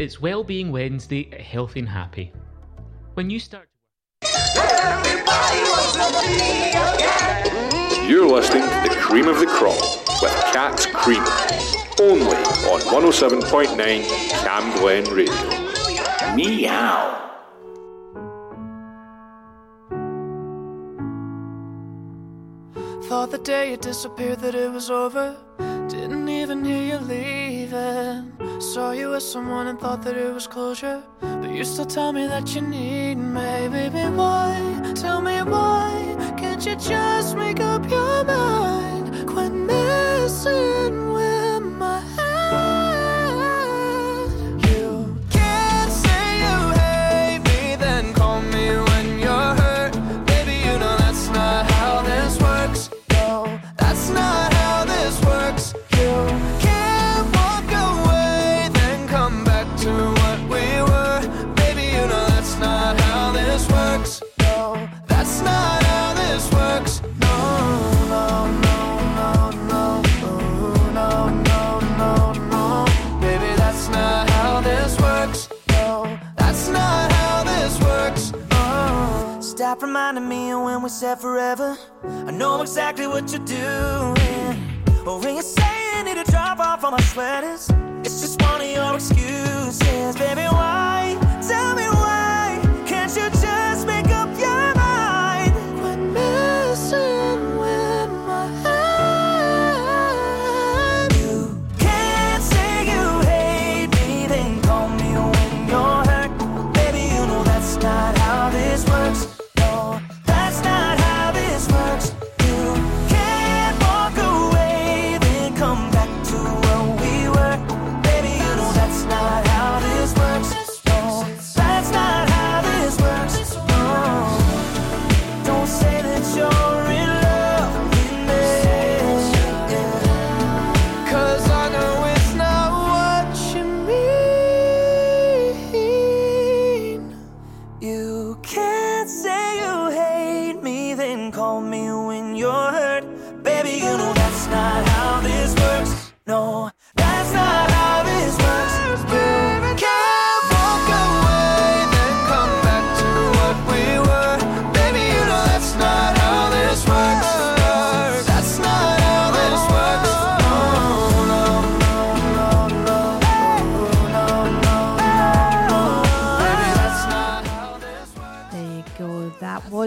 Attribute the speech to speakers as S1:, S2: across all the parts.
S1: It's Wellbeing Wednesday at Healthy and Happy. When you start.
S2: To you're listening to the cream of the crop with Cat's Cream, only on 107.9 Cam Glen Radio.
S3: Meow.
S4: Thought the day you disappeared that it was over. Didn't even hear you Saw you with someone and thought that it was closure. But you still tell me that you need me. Baby, why? Tell me why? Can't you just make up your mind? Quit messing Reminding me of when we said forever. I know exactly what you're doing. But when you say you need to drop off all my sweaters, it's just one of your excuses. Baby, why? Tell me why? Can't you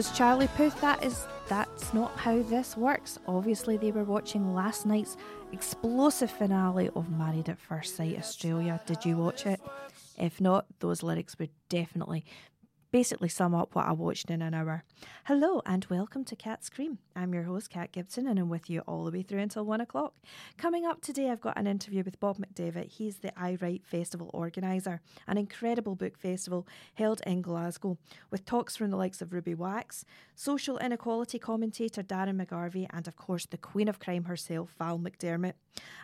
S5: was Charlie Puth. That is that's not how this works. Obviously, they were watching last night's explosive finale of Married at First Sight Australia. Did you watch it? If not, those lyrics would definitely basically sum up what I watched in an hour. Hello and welcome to Cat's Cream. I'm your host, Kat Gibson, and I'm with you all the way through until one o'clock. Coming up today, I've got an interview with Bob McDevitt. He's the Aye Write Festival organiser, an incredible book festival held in Glasgow, with talks from the likes of Ruby Wax, social inequality commentator Darren McGarvey, and of course the Queen of Crime herself, Val McDermid,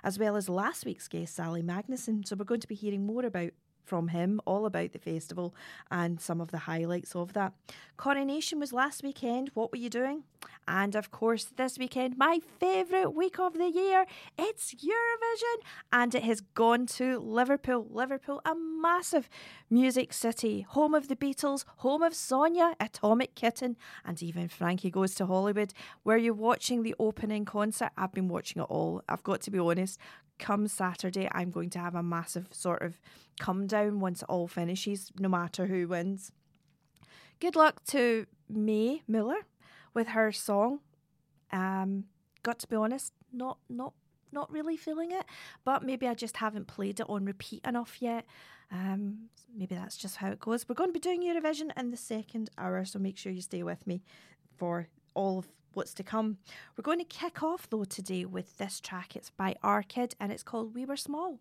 S5: as well as last week's guest, Sally Magnusson. So we're going to be hearing more about from him all about the festival and some of the highlights of that. Coronation was last weekend. What were you doing? And of course, this weekend, my favourite week of the year, it's Eurovision. And it has gone to Liverpool. Liverpool, a massive music city, home of the Beatles, home of Sonia, Atomic Kitten, and even Frankie Goes to Hollywood. Were you watching the opening concert? I've been watching it all. I've got to be honest come Saturday, I'm going to have a massive sort of come down once it all finishes, no matter who wins. Good luck to Mae Muller with her song. Um, got to be honest, not not not really feeling it, but maybe I just haven't played it on repeat enough yet. Um, maybe that's just how it goes. We're going to be doing Eurovision in the second hour, so make sure you stay with me for all of what's to come. We're going to kick off though today with this track. It's by Arkid and it's called We Were Small.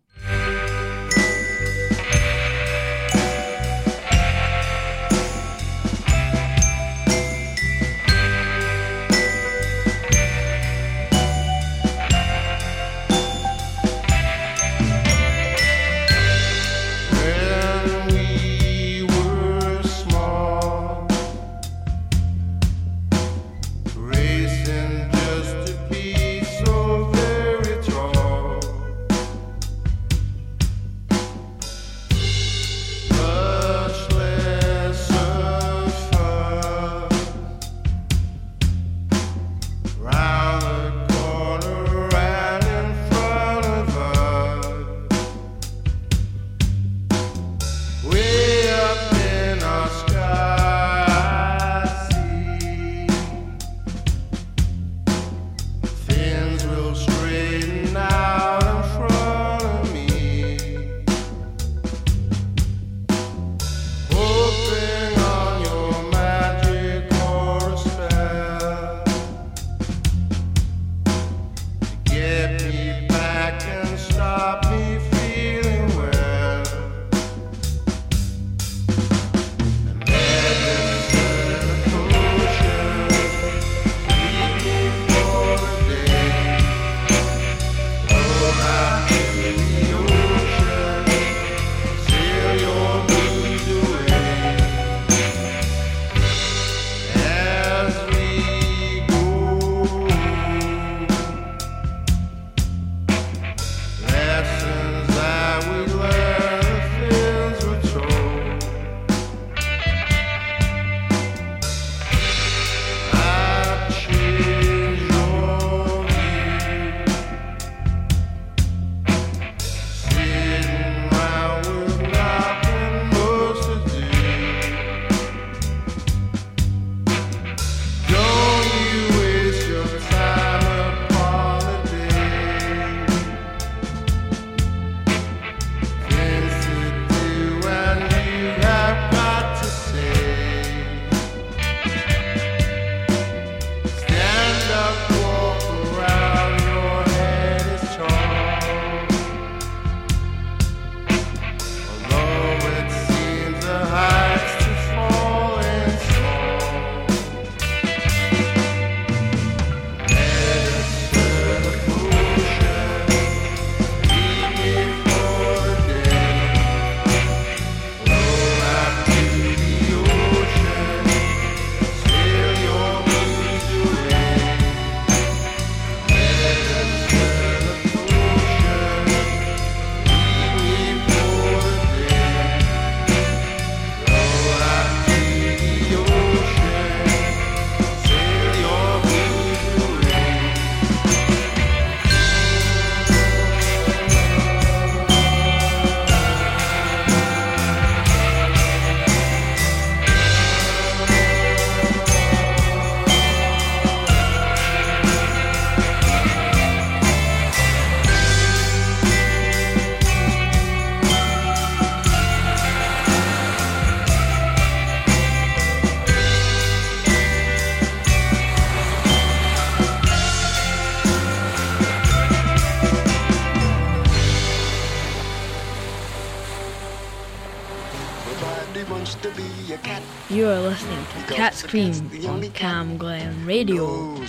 S6: Scream on Cam Glen Radio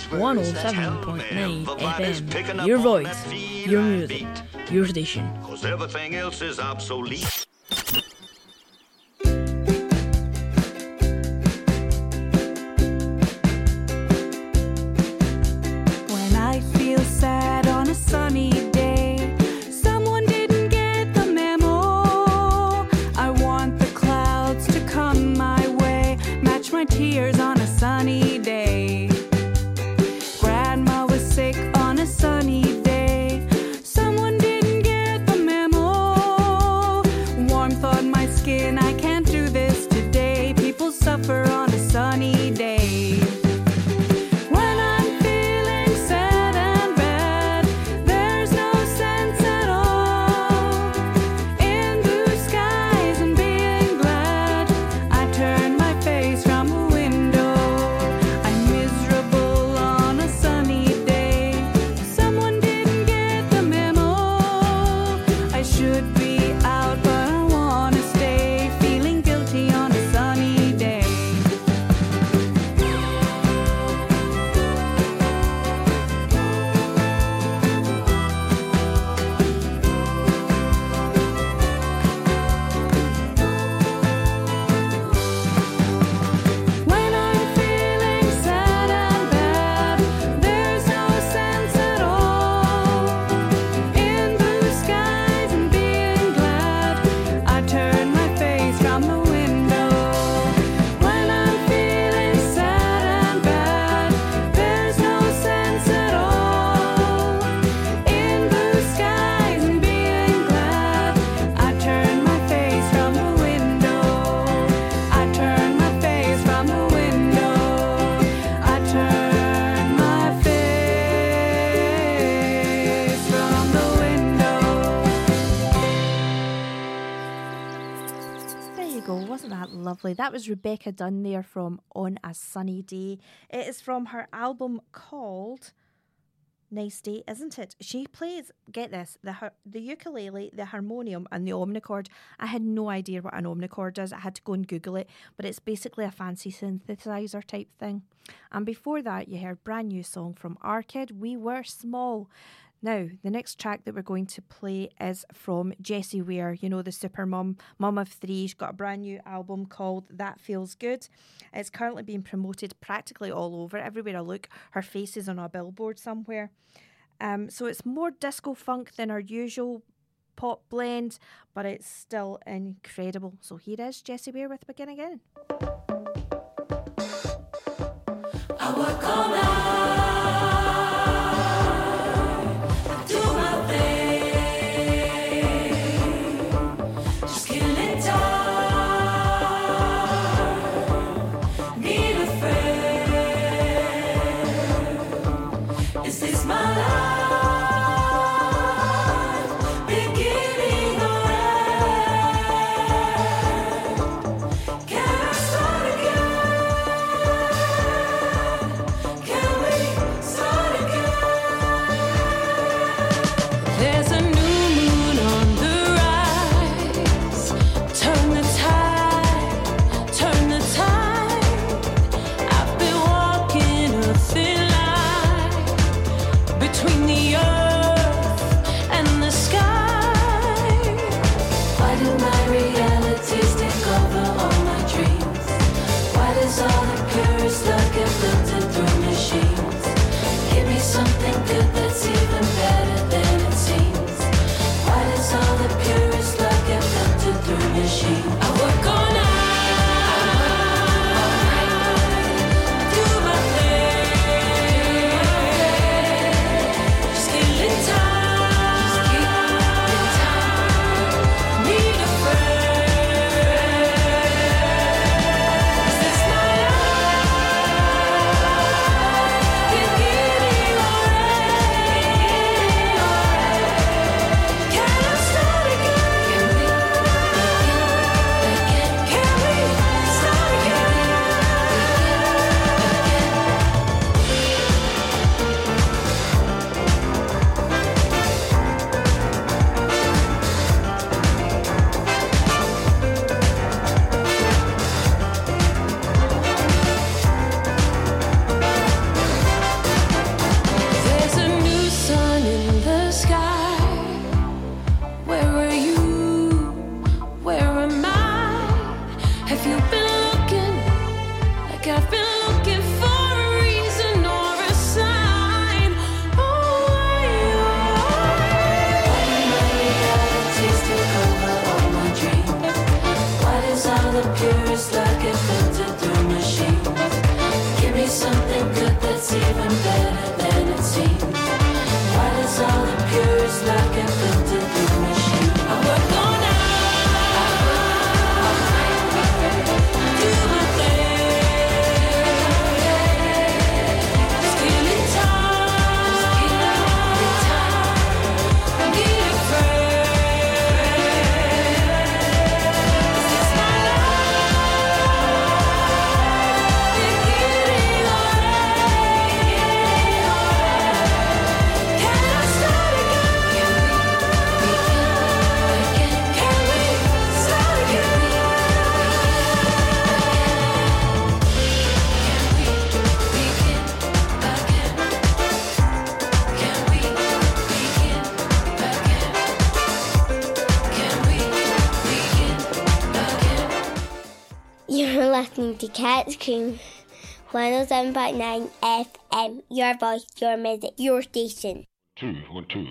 S6: 107.9 FM. Your voice, your music, your station.
S7: Cause everything else is obsolete.
S5: Lovely? That was Rebecca Dunn there from On a Sunny Day. It is from her album called Nice Day, isn't it? She plays, get this, the the ukulele, the harmonium, and the omnichord. I had no idea what an omnichord is. I had to go and Google it, but it's basically a fancy synthesizer type thing. And before that, you heard brand new song from Arkid, We Were Small. Now, the next track that we're going to play is from Jessie Ware, you know, the super mum, mum of three. She's got a brand new album called That Feels Good. It's currently being promoted practically all over. Everywhere I look, her face is on a billboard somewhere. Um, so it's more disco funk than our usual pop blend, but it's still incredible. So here is Jessie Ware with Begin Again.
S8: You're listening Cat's Cream 107.9 FM. Your voice, your music, your station.
S9: Two, one, two.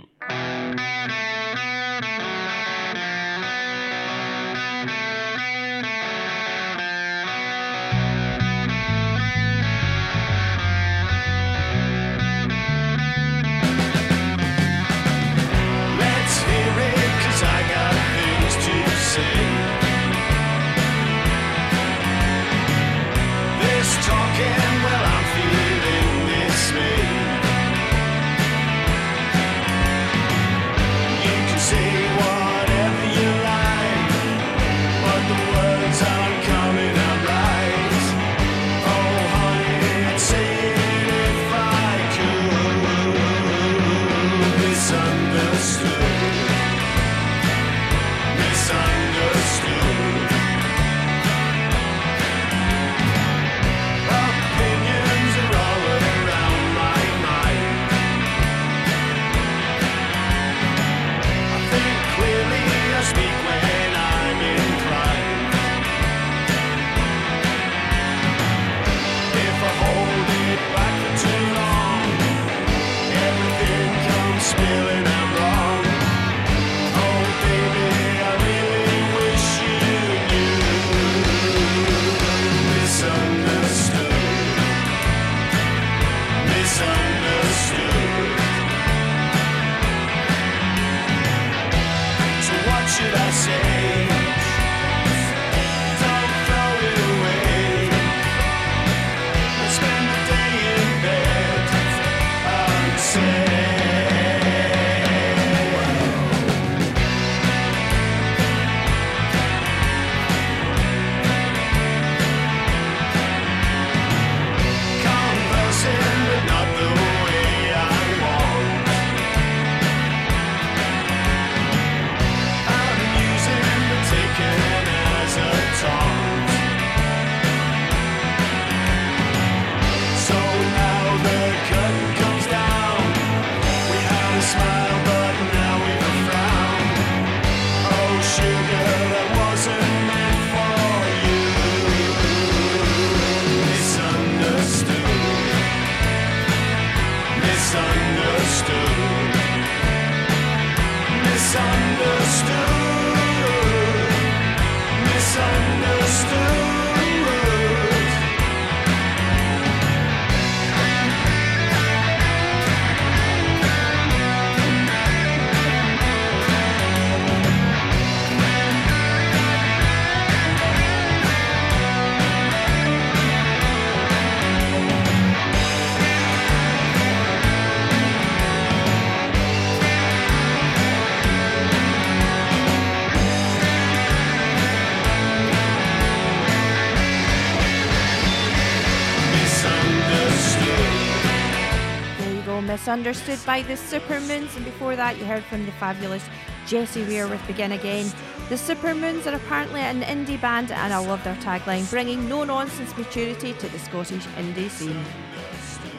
S10: Misunderstood
S5: by the Supermoons, and before that, you heard from the fabulous Jessie Ware with Begin Again. The Supermoons are apparently an indie band, and I love their tagline bringing no nonsense maturity to the Scottish indie scene.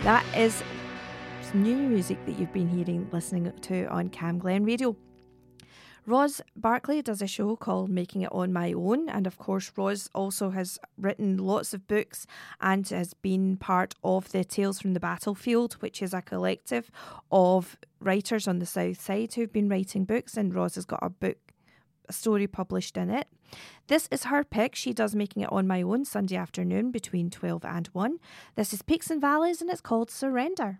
S5: That is new music that you've been hearing, listening to on Cam Glen Radio. Roz Barclay does a show called Making It On My Own, and of course, Roz also has written lots of books and has been part of the Tales from the Battlefield, which is a collective of writers on the South Side who've been writing books, and Roz has got a book,
S11: a story published in it. This is her pick. She does Making It On My Own Sunday afternoon between 12 and 1. This is Peaks and Valleys, and it's called Surrender.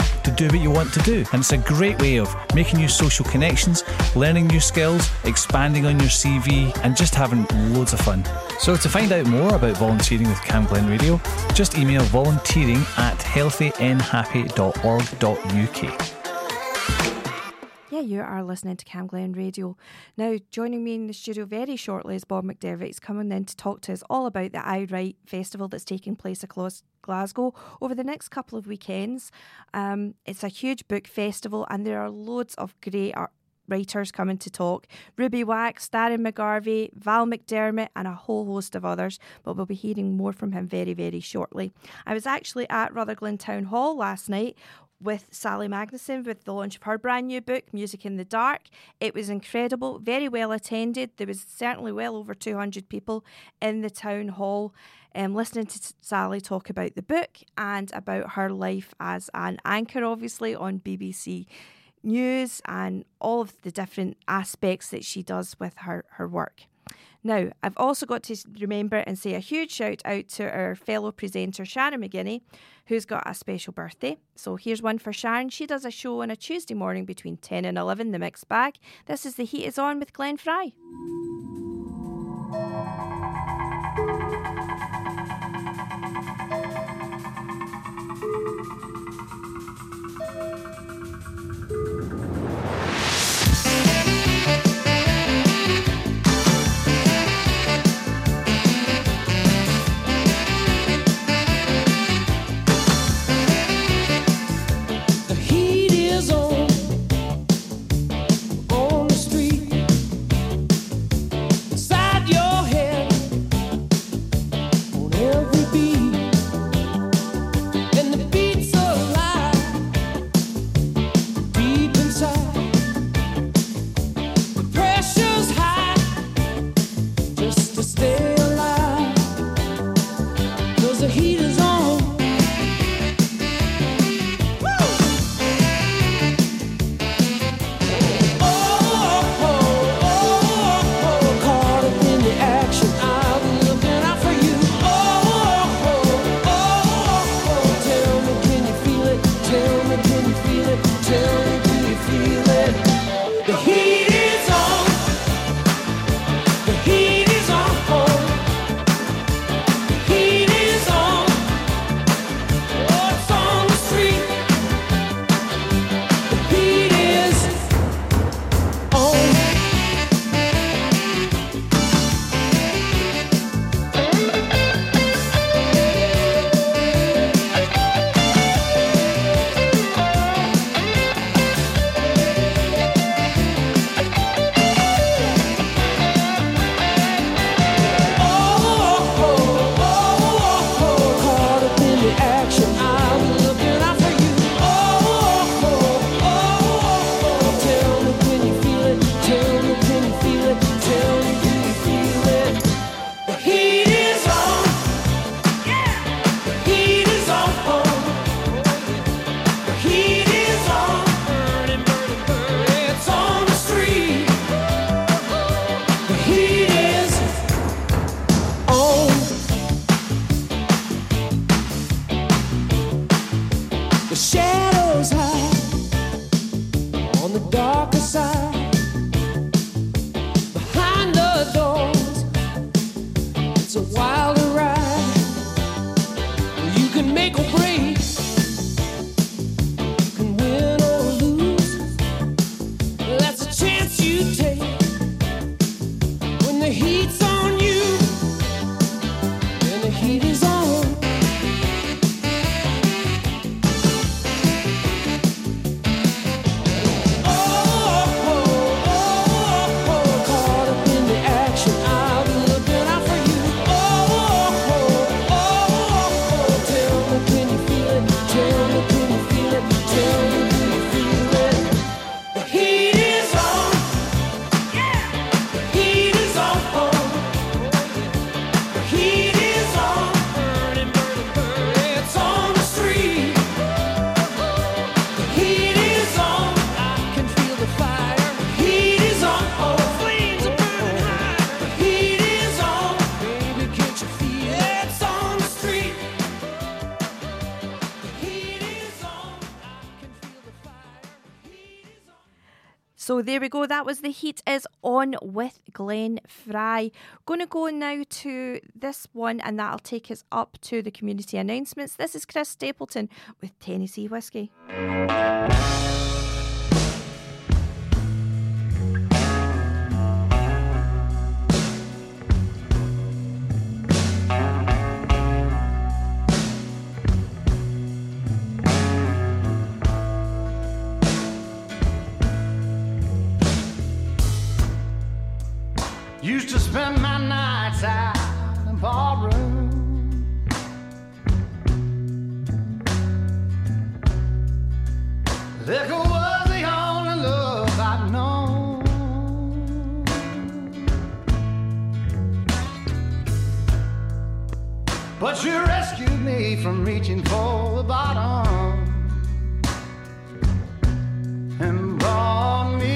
S12: to do what you want to do. And it's a great way of making new social connections, learning new skills, expanding on your CV, and just having loads of fun. So to find out more about volunteering with Cam Glen Radio, just email volunteering at healthynhappy.org.uk.
S5: Yeah, you are listening to Cam Glen Radio. Now, joining me in the studio very shortly is Bob McDermott. He's coming in to talk to us all about the Aye Write Festival that's taking place across Glasgow over the next couple of weekends. Um, it's a huge book festival, and there are loads of great art writers coming to talk. Ruby Wax, Darren McGarvey, Val McDermid, and a whole host of others. But we'll be hearing more from him very, very shortly. I was actually at Rutherglen Town Hall last night with Sally Magnusson with the launch of her brand new book, Music in the Dark. It was incredible, very well attended. There was certainly well over 200 people in the town hall um, listening to Sally talk about the book and about her life as an anchor, obviously, on BBC News and all of the different aspects that she does with her, her work. Now, I've also got to remember and say a huge shout out to our fellow presenter, Sharon McGinney, who's got a special birthday. So here's one for Sharon. She does a show on a Tuesday morning between 10 and 11, the mixed bag. This is The Heat is On with Glenn
S13: Frey.
S5: So there we go. That was The Heat is On with Glenn Frey. Going to go now to this one, and that'll take us up to the community announcements. This is Chris Stapleton with Tennessee Whiskey.
S14: Used to spend my nights out in ballroom. Liquor was the only love I'd known. But you rescued me from reaching for the bottom and brought me.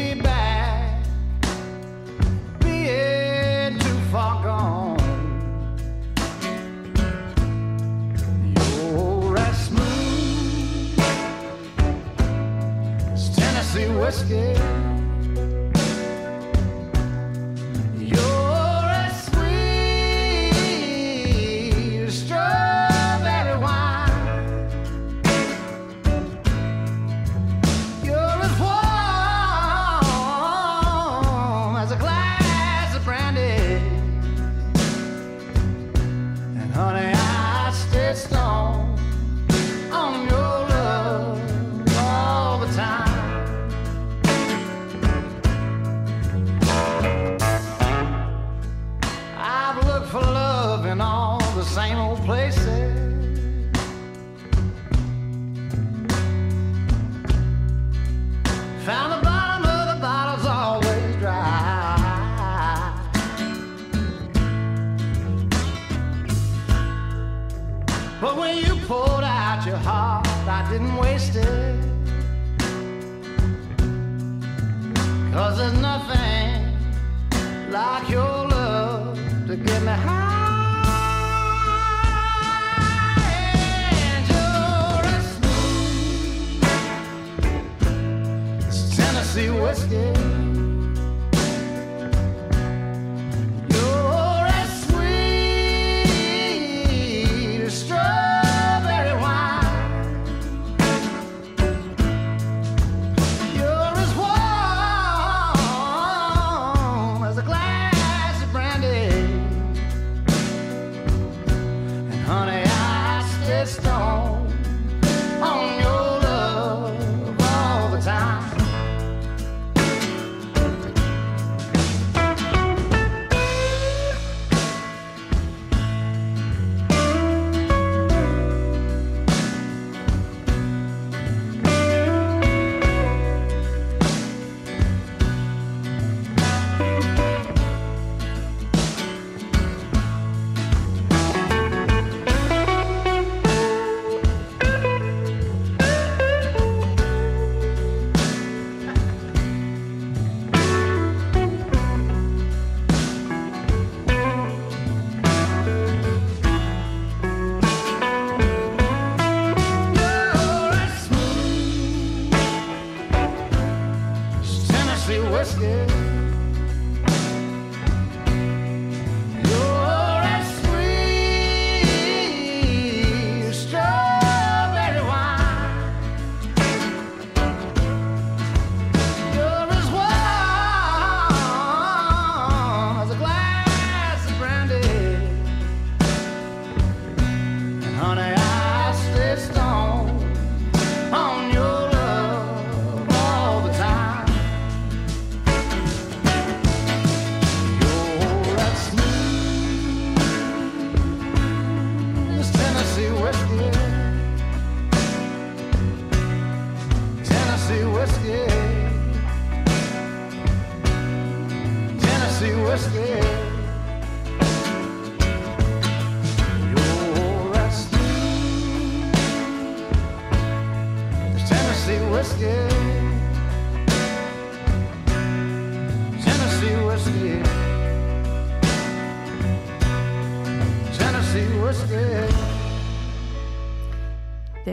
S14: Whiskey.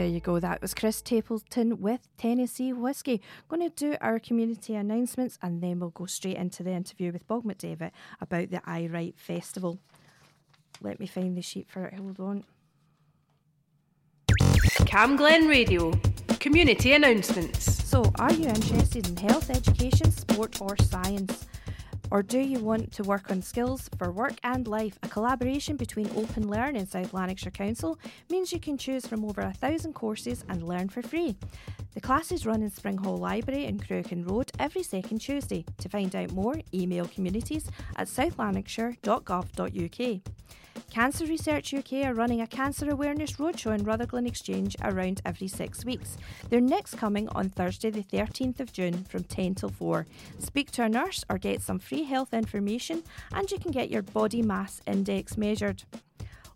S5: There you go. That was Chris Stapleton with Tennessee Whiskey. Going to do our community announcements and then we'll go straight into the interview with Bob McDevitt about the Aye Write Festival. Let me find the sheet for it. Hold on.
S15: Cam Glen Radio. Community announcements.
S5: So, are you interested in health, education, sport, or science? Or do you want to work on skills for work and life? A collaboration between Open Learn and South Lanarkshire Council means you can choose from over a thousand courses and learn for free. The classes run in Spring Hall Library in Cruachan Road every second Tuesday. To find out more, email communities at southlanarkshire.gov.uk. Cancer Research UK are running a cancer awareness roadshow in Rutherglen Exchange around every six weeks. They're next coming on Thursday, the 13th of June from 10 till 4. Speak to a nurse or get some free health information, and you can get your body mass index measured.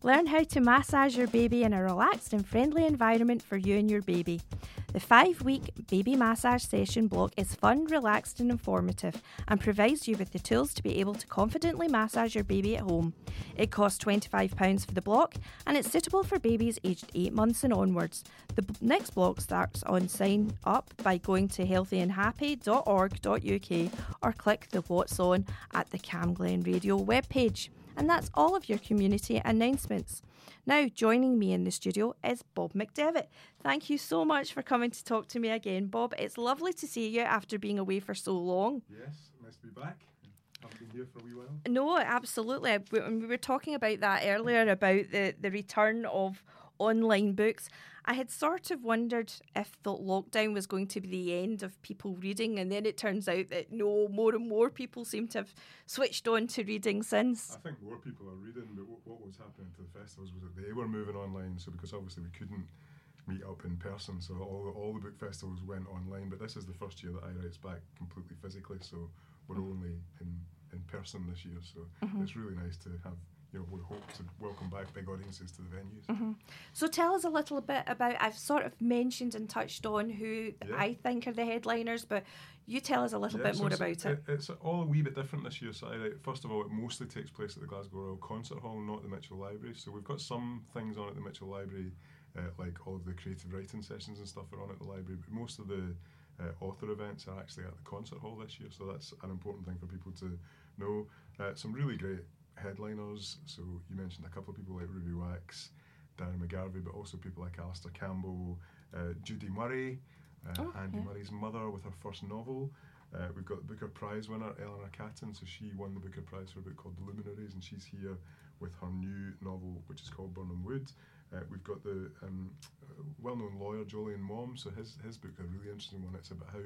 S5: Learn how to massage your baby in a relaxed and friendly environment for you and your baby. The five week baby massage session block is fun, relaxed, and informative and provides you with the tools to be able to confidently massage your baby at home. It costs £25 for the block and it's suitable for babies aged 8 months and onwards. The b- next block starts on sign up by going to healthyandhappy.org.uk or click the What's On at the Cam Glen Radio webpage. And that's all of your community announcements. Now, joining me in the studio is Bob McDevitt. Thank you so much for coming to talk to me again, Bob. It's lovely to see you after being away for so long.
S16: Yes, nice to be back. Haven't been here for a wee while.
S5: No, absolutely. We, we were talking about that earlier about the, the return of online books. I had sort of wondered if the lockdown was going to be the end of people reading, and then it turns out that no, more and more people seem to have switched on to reading since.
S16: I think more people are reading, but what, what was happening to the festivals was that they were moving online. So because obviously we couldn't meet up in person, so all all the book festivals went online. But this is the first year that Aye Write's back completely physically, so we're only in in person this year. So
S5: Mhm.
S16: it's really nice to have. You know, we hope to welcome back big audiences to the venues.
S5: hmm So tell us a little bit about. I've sort of mentioned and touched on who
S16: Yeah.
S5: I think are the headliners, but you tell us a little
S16: Yeah,
S5: bit
S16: so
S5: more about it.
S16: It's all a wee bit different this year. So, I, first of all, it mostly takes place at the Glasgow Royal Concert Hall, not the Mitchell Library. So we've got some things on at the Mitchell Library, uh, like all of the creative writing sessions and stuff are on at the library. But most of the uh, author events are actually at the concert hall this year. So that's an important thing for people to know. Uh, some really great headliners. So you mentioned a couple of people like Ruby Wax, Darren McGarvey, but also people like Alastair Campbell, uh, Judy Murray, uh,
S5: Oh,
S16: Andy
S5: yeah.
S16: Murray's mother with her first novel. Uh, we've got the Booker Prize winner Eleanor Catton, so she won the Booker Prize for a book called The Luminaries, and she's here with her new novel, which is called Birnam Wood. Uh, we've got the um, uh, well-known lawyer Jolyon Maugham, so his his book a really interesting one. It's about how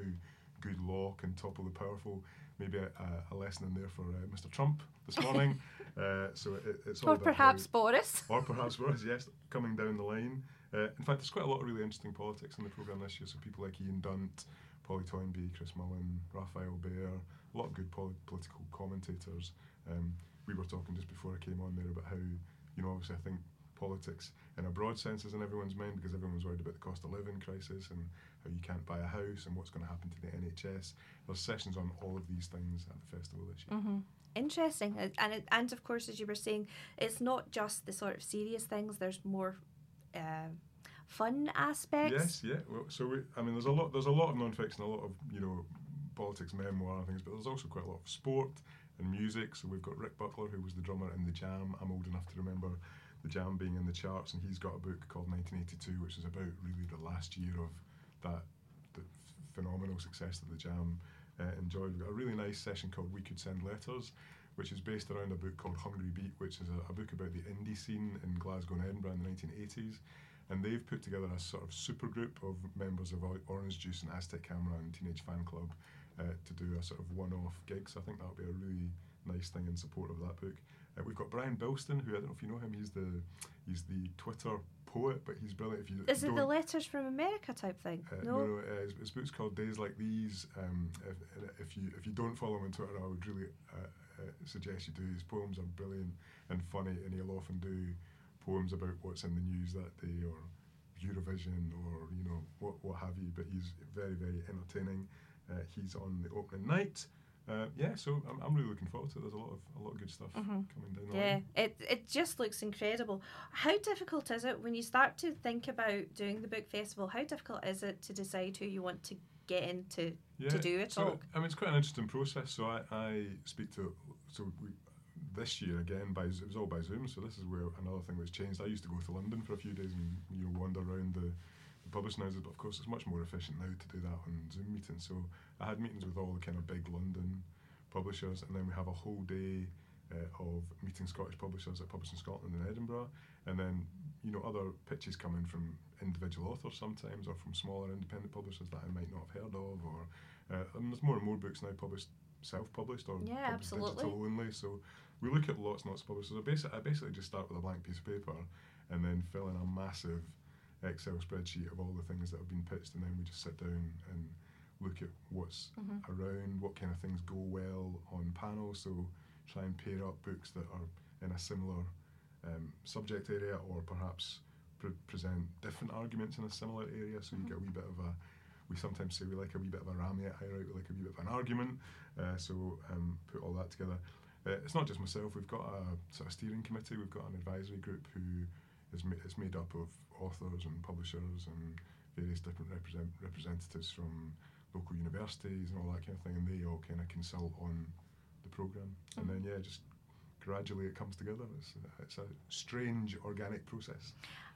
S16: good law can topple the powerful. Maybe a, a, lesson in there for uh, Mr. Trump this morning. uh, so it, it's all
S5: Or perhaps
S16: how-
S5: Boris.
S16: or perhaps Boris, yes, coming down the line. Uh, in fact, there's quite a lot of really interesting politics in the programme this year. So people like Ian Dunt, Polly Toynbee, Chris Mullin, Raphael Behr, a lot of good poli- political commentators. Um, we were talking just before I came on there about how, you know, obviously I think politics in a broad sense is in everyone's mind because everyone's worried about the cost of living crisis and how you can't buy a house and what's going to happen to the NHS. There's sessions on all of these things at the festival this year.
S5: hmm Interesting, and it, and of course, as you were saying, it's not just the sort of serious things. There's more uh, fun aspects.
S16: Yes, yeah. Well, so we, I mean, there's a lot. There's a lot of non-fiction, a lot of you know, politics, memoir, and things. But there's also quite a lot of sport and music. So we've got Rick Buckler, who was the drummer in the Jam. I'm old enough to remember the Jam being in the charts, and he's got a book called 1982, which is about really the last year of that the phenomenal success that the Jam uh, enjoyed. We've got a really nice session called We Could Send Letters. Which is based around a book called Hungry Beat, which is a, a book about the indie scene in Glasgow and Edinburgh in the 1980s and they've put together a sort of supergroup of members of Orange Juice and Aztec Camera and Teenage Fanclub uh, to do a sort of one-off gig. So I think that'll be a really nice thing in support of that book. Uh, we've got Brian Bilston, who I don't know if you know him. He's the he's the Twitter poet, but he's brilliant. If you
S5: Is it the letters from America type thing?
S16: uh,
S5: no.
S16: no, no, uh, his, his book's called Days Like These. Um, if, if you if you don't follow him on Twitter, I would really uh, uh, suggest you do. His poems are brilliant and funny, and he'll often do poems about what's in the news that day or Eurovision or you know what what have you. But he's very very entertaining. Uh, he's on the opening night. Uh, yeah, so I'm, I'm really looking forward to it. There's a lot of a lot of good stuff
S5: Mhm.
S16: coming down the
S5: Yeah,
S16: line.
S5: it it just looks incredible. How difficult is it when you start to think about doing the book festival? How difficult is it to decide who you want to get into to do it
S16: so,
S5: all?
S16: I mean, it's quite an interesting process. So I, I speak to so we, this year again by it was all by Zoom. So this is where another thing that's changed. I used to go to London for a few days and you know wander around the publishing houses, but of course it's much more efficient now to do that on Zoom meetings. So I had meetings with all the kind of big London publishers, and then we have a whole day uh, of meeting Scottish publishers at Publishing Scotland in Edinburgh, and then you know other pitches coming from individual authors sometimes, or from smaller independent publishers that I might not have heard of, or uh, and there's more and more books now published self-published or
S5: Yeah,
S16: published
S5: absolutely.
S16: digital only. So we look at lots and lots of publishers. I basically, I basically just start with a blank piece of paper and then fill in a massive Excel spreadsheet of all the things that have been pitched, and then we just sit down and look at what's
S5: Mhm.
S16: around, what kind of things go well on panels. So try and pair up books that are in a similar um, subject area, or perhaps pre- present different arguments in a similar area. So you get a wee bit of a. We sometimes say we like a wee bit of a Ramiette highlight, we like a wee bit of an argument. Uh, so um, put all that together. Uh, it's not just myself. We've got a sort of steering committee. We've got an advisory group who is ma- is made up of authors and publishers and various different represent- representatives from local universities and all that kind of thing, and they all kind of consult on the program. And then mm-hmm. yeah, just gradually it comes together. It's it's a strange organic process.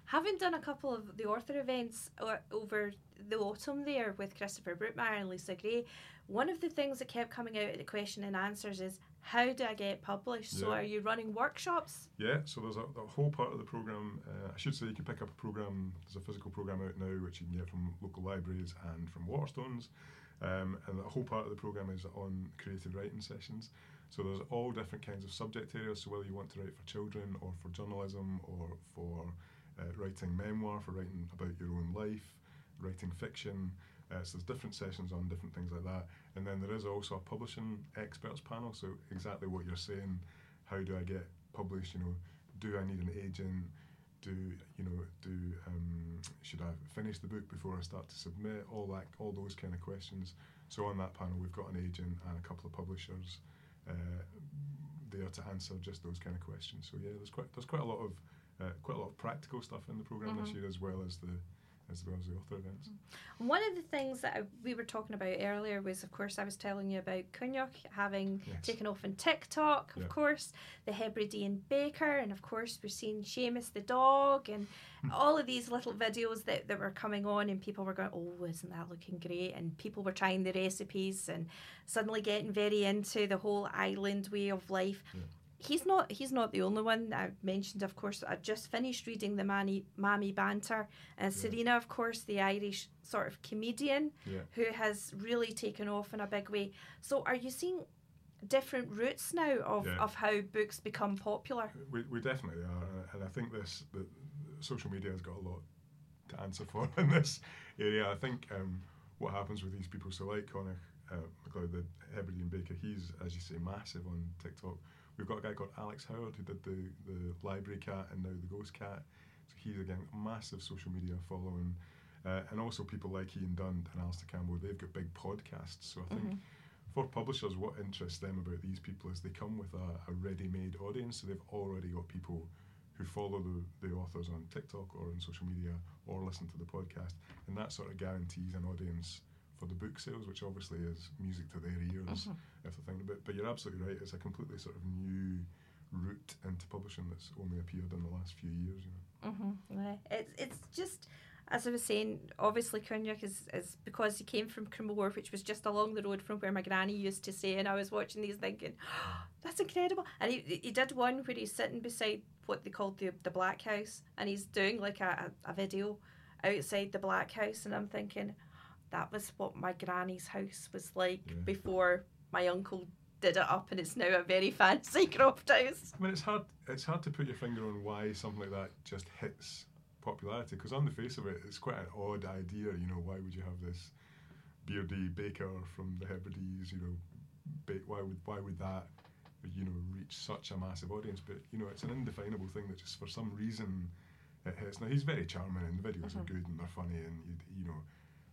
S5: Having done a couple of the author events o- over the autumn there with Christopher Brookmyre and Lisa Gray, one of the things that kept coming out at the question and answers is how do I get published? So
S16: Yeah.
S5: are you running workshops?
S16: Yeah, so there's a, a whole part of the program. Uh, I should say you can pick up a program. There's a physical program out now which you can get from local libraries and from Waterstones, um, and a whole part of the program is on creative writing sessions. So there's all different kinds of subject areas. So whether you want to write for children or for journalism or for uh, writing memoir, for writing about your own life, writing fiction. Uh, so there's different sessions on different things like that. And then there is also a publishing experts panel. So exactly what you're saying, how do I get published? You know, do I need an agent? Do you know? Do um, should I finish the book before I start to submit? All that, all those kind of questions. So on that panel, we've got an agent and a couple of publishers uh, there to answer just those kind of questions. So yeah, there's quite there's quite a lot of uh, quite a lot of practical stuff in the program this
S5: Mhm.
S16: year as well as the as well as the author events. Mm-hmm.
S5: One of the things that I, we were talking about earlier was, of course, I was telling you about Coinneach having
S16: Yes.
S5: taken off on TikTok, of
S16: Yeah.
S5: course, the Hebridean baker, and of course, we're seeing Seamus the dog, and hmm. all of these little videos that, that were coming on, and people were going, Oh, isn't that looking great? And people were trying the recipes and suddenly getting very into the whole island way of life. He's not. He's not the only one. I mentioned, of course. I just finished reading the Manny, Mammy Banter, and Serena, of course, the Irish sort of comedian
S16: Yeah.
S5: who has really taken off in a big way. So, are you seeing different routes now of,
S16: Yeah.
S5: of how books become popular?
S16: We, we definitely are, uh, and I think this the social media has got a lot to answer for in this area. I think um, what happens with these people, so like Conor uh, McLeod, the Hebridean baker, he's as you say massive on TikTok. We've got a guy called Alex Howard who did the the library cat and now the ghost cat. So he's again a massive social media following, uh, and also people like Ian Dunt and Alastair Campbell. They've got big podcasts. So I think
S5: Mhm.
S16: for publishers, what interests them about these people is they come with a, a ready-made audience, so they've already got people who follow the, the authors on TikTok or on social media or listen to the podcast, and that sort of guarantees an audience for the book sales, which obviously is music to their ears
S5: Mhm.
S16: if they're thinking about. But you're absolutely right; it's a completely sort of new route into publishing that's only appeared in the last few years. You know.
S5: Mm-hmm. Yeah. It's it's just as I was saying. Obviously, Coinneach is, is because he came from Cremore, which was just along the road from where my granny used to stay, and I was watching these thinking, that's incredible. And he he did one where he's sitting beside what they called the the Black House, and he's doing like a, a, a video outside the Black House, and I'm thinking, that was what my granny's house was like before my uncle did it up, and it's now a very fancy cropped house.
S16: I mean, it's hard. It's hard to put your finger on why something like that just hits popularity. Because on the face of it, it's quite an odd idea. You know, why would you have this beardy baker from the Hebrides? You know, ba- why would why would that you know reach such a massive audience? But you know, it's an indefinable thing that just for some reason it hits. Now he's very charming, and the videos are
S5: Mhm.
S16: good and they're funny, and you, you know.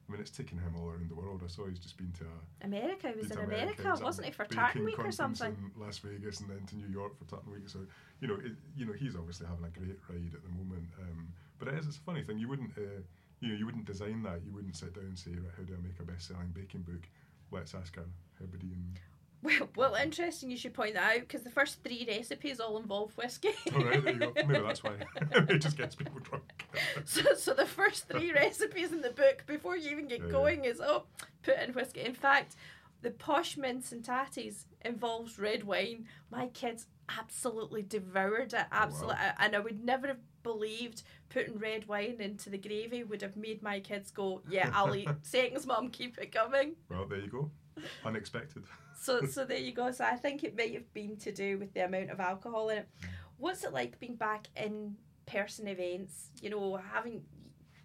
S16: I mean, it's taken him all around the world. I saw he's just been to a
S17: America. He was in America,
S16: at
S17: wasn't he, for Tartan Week or something?
S16: In Las Vegas and then to New York for Tartan Week. So you know, it, you know, he's obviously having a great ride at the moment. Um, but it is, it's a funny thing. You wouldn't, uh, you know, you wouldn't design that. You wouldn't sit down and say, right, how do I make a best-selling baking book? Let's ask our Hebridean.
S5: Well, well, interesting you should point that out because the first three recipes all involve whiskey.
S16: All right, oh, there you go. Maybe that's why it just gets people drunk.
S5: so, so the first three recipes in the book before you even get
S16: Yeah, yeah.
S5: going is oh, put in whiskey. In fact, the posh mince and tatties involves red wine. My kids absolutely devoured it. Oh, absolutely, and I would never have believed putting red wine into the gravy would have made my kids go, "Yeah, I'll eat." Seconds, mum, keep it coming.
S16: Well, there you go. Unexpected.
S5: So, so there you go. So I think it may have been to do with the amount of alcohol in it. What's it like being back in person events? You know, having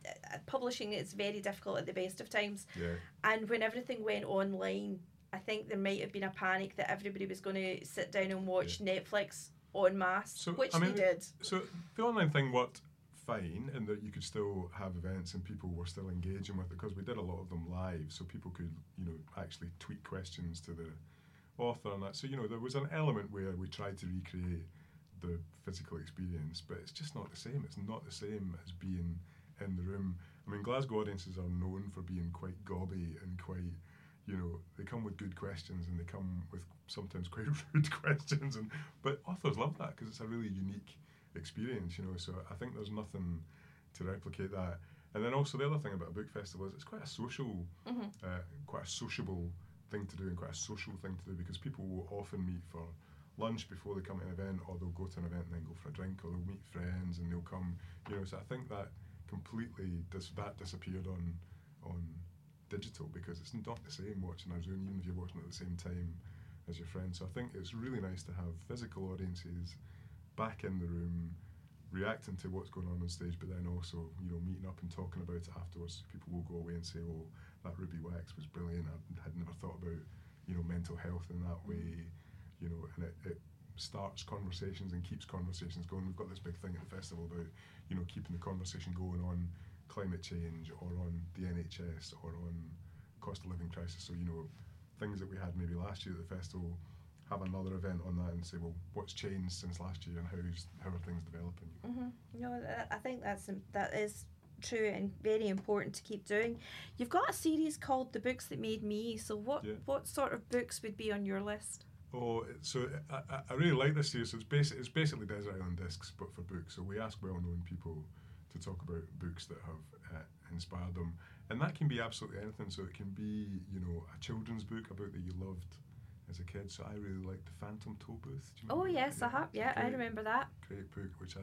S5: uh, publishing is very difficult at the best of times,
S16: Yeah.
S5: and when everything went online, I think there might have been a panic that everybody was going to sit down and watch Netflix en masse,
S16: So,
S5: which
S16: I mean,
S5: they did.
S16: So the online thing worked fine, in that you could still have events and people were still engaging with it because we did a lot of them live, so people could, you know, actually tweet questions to the author and that. So you know, there was an element where we tried to recreate the physical experience, but it's just not the same. It's not the same as being in the room. I mean, Glasgow audiences are known for being quite gobby and quite, you know, they come with good questions and they come with sometimes quite rude questions, and but authors love that because it's a really unique experience, you know. So I think there's nothing to replicate that. And then also the other thing about a book festival is it's quite a social,
S5: Mhm.
S16: uh, quite a sociable thing to do and quite a social thing to do because people will often meet for lunch before they come to an event or they'll go to an event and then go for a drink or they'll meet friends and they'll come you know so I think that completely dis- that disappeared on on digital because it's not the same watching a Zoom even if you're watching at the same time as your friends so I think it's really nice to have physical audiences back in the room reacting to what's going on on stage but then also you know meeting up and talking about it afterwards. People will go away and say oh that ruby wax was brilliant. I had never thought about you know mental health in that mm. way you know and it, it starts conversations and keeps conversations going. We've got this big thing at the festival about you know keeping the conversation going on climate change or on the nhs or on cost of living crisis. So you know things that we had maybe last year at the festival have another event on that and say well what's changed since last year and how's how are things developing
S5: hmm No, I think that's that is true and very important to keep doing. You've got a series called "The Books That Made Me." So, what
S16: Yeah.
S5: what sort of books would be on your list?
S16: Oh, so I, I- really like this series. So it's, basi- it's basically Desert Island Discs, but for books. So we ask well-known people to talk about books that have uh, inspired them, and that can be absolutely anything. So it can be, you know, a children's book about that you loved as a kid. So I really liked The Phantom Tollbooth. Do you
S5: Oh yes, I have. Yeah, I remember that.
S16: Great book, which I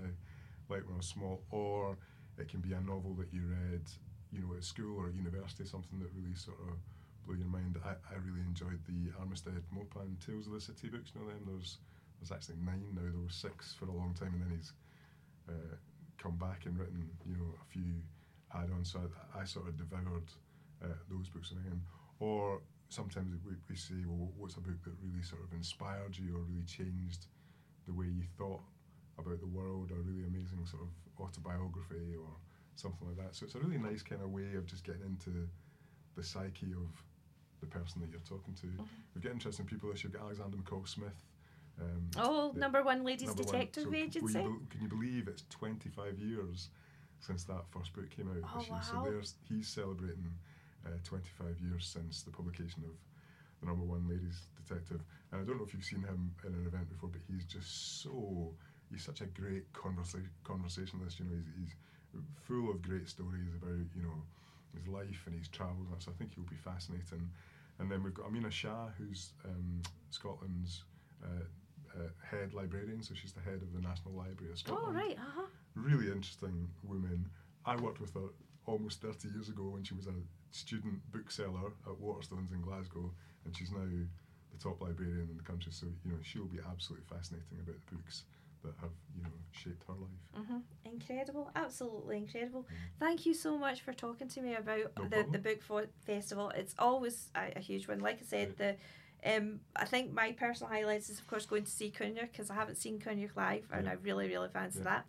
S16: liked when I was small. Or it can be a novel that you read, you know, at school or at university, something that really sort of blew your mind. I, I really enjoyed the Armistead Maupin Tales of the City books. You know them? There's there's actually nine now. There were six for a long time, and then he's uh, come back and written, you know, a few add-ons. So I, I sort of devoured uh, those books again. Or sometimes we, we say, well, what's a book that really sort of inspired you or really changed the way you thought about the world, or really amazing sort of autobiography or something like that. So it's a really nice kind of way of just getting into the psyche of the person that you're talking to. We've got interesting people this year. We've got Alexander McCall Smith. Um,
S5: Oh,
S16: the
S5: number one ladies
S16: number one-
S5: detective
S16: so c- will you
S5: agency.
S16: can you believe it's 25 years since that first book came out
S5: Oh,
S16: this year? So there's he's celebrating uh, 25 years since the publication of the number one ladies detective. And I don't know if you've seen him in an event before, but he's just so he's such a great conversa- conversationalist. You know, he's, he's full of great stories about you know his life and his travels. and So I think he'll be fascinating. And then we've got Amina Shah, who's um, Scotland's uh, uh, head librarian. So she's the head of the National Library of Scotland.
S5: Oh
S16: Scotland
S5: right, uh huh.
S16: really interesting woman. I worked with her almost 30 years ago when she was a student bookseller at Waterstones in Glasgow, and she's now the top librarian in the country. So you know she'll be absolutely fascinating about the books that have you know shaped her life.
S5: hmm Incredible, absolutely incredible. Thank you so much for talking to me about
S16: No
S5: the, the book fo- festival. It's always a, a huge one. Like I said, the um, I think my personal highlights is of course going to see Coinneach because I haven't seen Coinneach live and
S16: Yeah.
S5: I really really fancy
S16: Yeah.
S5: that.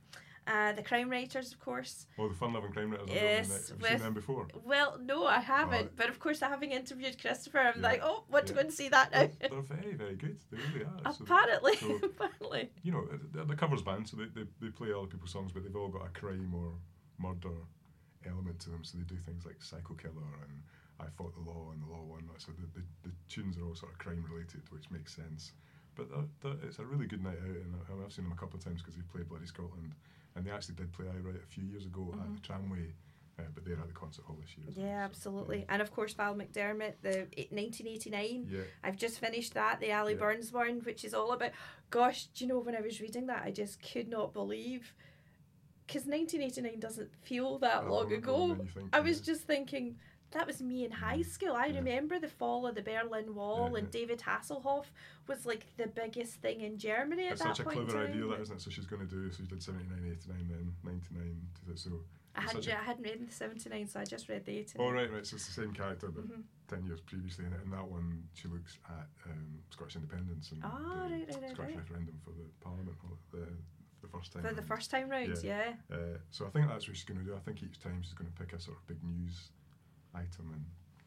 S5: Uh, the Crime Writers, of course.
S9: Oh, the fun loving crime writers.
S5: Yes,
S9: Have you seen them before?
S5: Well, no, I haven't.
S9: Right.
S5: But of course, having interviewed Christopher, I'm
S9: Yeah.
S5: like, oh, want to
S9: Yeah.
S5: go and see that now.
S9: They're, they're very, very good. They really are.
S5: Apparently,
S9: so,
S5: apparently.
S9: you know, they're the covers band, so they, they, they play other people's songs, but they've all got a crime or murder element to them. So they do things like Psycho Killer and I Fought the Law and the Law Won. So the, the, the tunes are all sort of crime related, which makes sense. But they're, they're, it's a really good night out, and I've seen them a couple of times because they've played Bloody Scotland, and they actually did play Aye Write a few years ago at the Tramway, uh, but they're at the concert hall this year. as well.
S5: Mm-hmm. Yeah, absolutely. And of course, Val McDermid, the 1989.
S9: Yeah.
S5: I've just finished that, the Allie
S9: Yeah.
S5: Burns one, which is all about. Gosh, do you know when I was reading that, I just could not believe. Because 1989 doesn't feel that long ago. I was
S9: yeah.
S5: just thinking, that was me in high school. I remember the fall of the Berlin Wall,
S9: Yeah,
S5: and David Hasselhoff was like the biggest thing in Germany at
S9: It's
S5: that
S9: such a
S5: point. in
S9: clever
S5: time.
S9: idea, that isn't it? So she's going to do. So she did 79, 89, then 99. So
S5: I hadn't,
S9: a-
S5: I hadn't read the 79, so I just read the 89.
S9: Oh right, right. So it's the same character, but
S5: Mhm.
S9: ten years previously. And in that one, she looks at um, Scottish independence and
S5: Ah,
S9: the
S5: right, right, right,
S9: Scottish referendum for the Parliament or the the first time.
S5: For the first time round, yeah.
S9: Uh, so I think that's what she's going to do. I think each time she's going to pick a sort of big news item and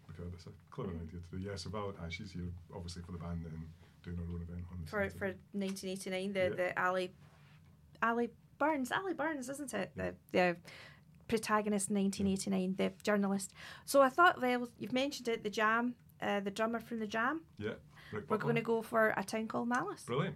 S9: look at it. A clever idea to do. Yeah, so Val, uh, she's here obviously for the band and doing her own event on the
S5: for for 1989 the
S9: Yeah.
S5: the Allie Allie Burns Allie Burns isn't it the the protagonist in 1989 the journalist so I thought well you've mentioned it the Jam uh, the drummer from the Jam
S9: Yeah, Rick
S5: we're going to go for a town called Malice
S9: Brilliant.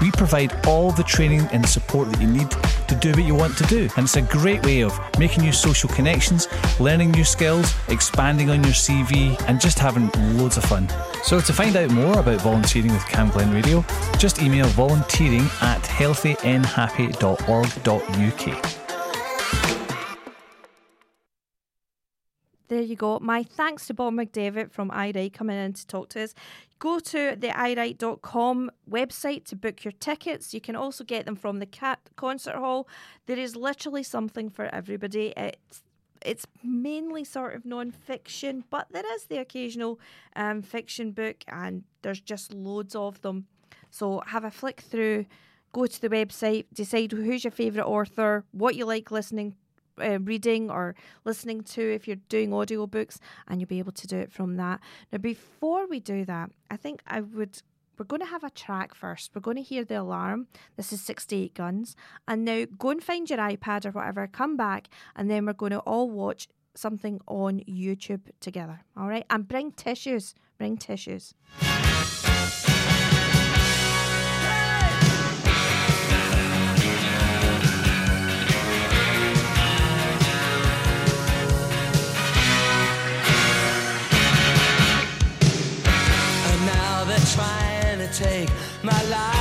S12: We provide all the training and support that you need to do what you want to do. And it's a great way of making new social connections, learning new skills, expanding on your CV, and just having loads of fun. So to find out more about volunteering with Cam Glen Radio, just email volunteering at healthynhappy.org.uk.
S5: There you go. My thanks to Bob McDevitt from Aye Write coming in to talk to us. Go to the ayewrite.com website to book your tickets. You can also get them from the Cat Concert Hall. There is literally something for everybody. It's it's mainly sort of non-fiction, but there is the occasional um, fiction book, and there's just loads of them. So have a flick through, go to the website, decide who's your favourite author, what you like listening, uh, reading or listening to if you're doing audiobooks, and you'll be able to do it from that. Now, before we do that, I think I would. We're going to have a track first. We're going to hear the alarm. This is 68 Guns. And now go and find your iPad or whatever, come back, and then we're going to all watch something on YouTube together. All right? And bring tissues. Bring tissues.
S4: Take my life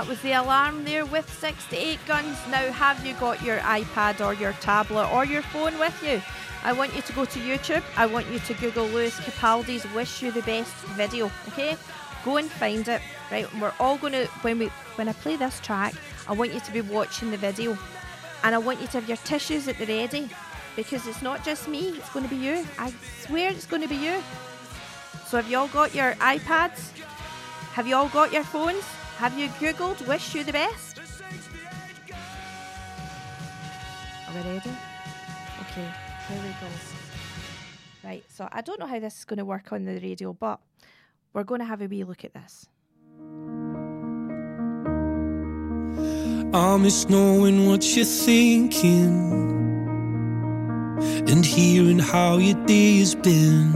S4: That
S5: was the alarm there with 68 guns. Now, have you got your iPad or your tablet or your phone with you? I want you to go to YouTube. I want you to Google Lewis Capaldi's "Wish You the Best" video. Okay, go and find it. Right, we're all going to when we when I play this track, I want you to be watching the video, and I want you to have your tissues at the ready because it's not just me. It's going to be you. I swear it's going to be you. So have you all got your iPads? Have you all got your phones? Have you Googled wish you the best? Are we ready? Okay, here we go. Right, so I don't know how this is going to work on the radio, but we're going to have a wee look at this.
S18: I miss knowing what you're thinking and hearing how your day has been.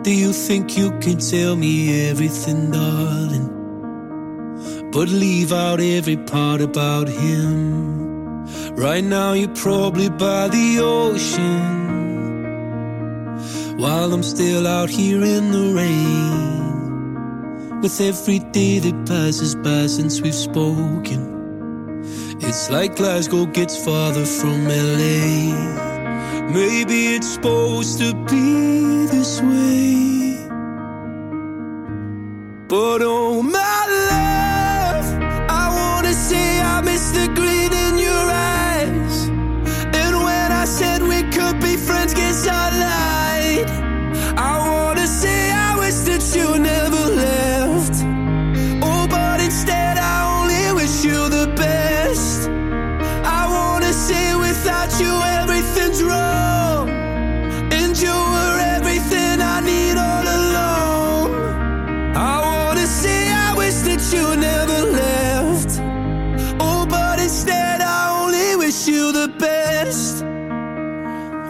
S18: Do you think you can tell me everything, darling? But leave out every part about him. Right now, you're probably by the ocean while I'm still out here in the rain.
S4: with every day that passes by since we've spoken. It's like Glasgow gets farther from LA. Maybe it's supposed to be this way. But oh my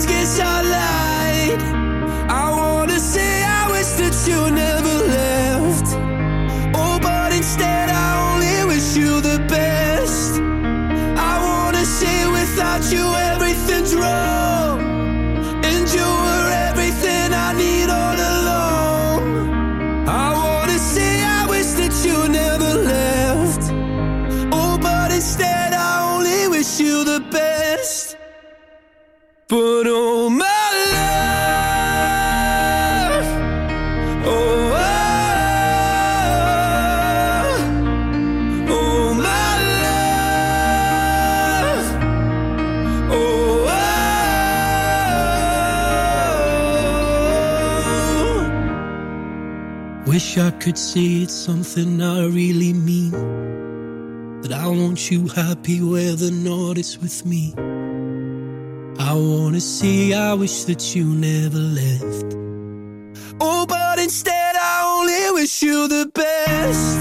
S4: friends, guess I Wish I could say it's something I really mean. That I want you happy where the not is with me. I wanna say I wish that you never left. Oh, but instead I only wish you the best.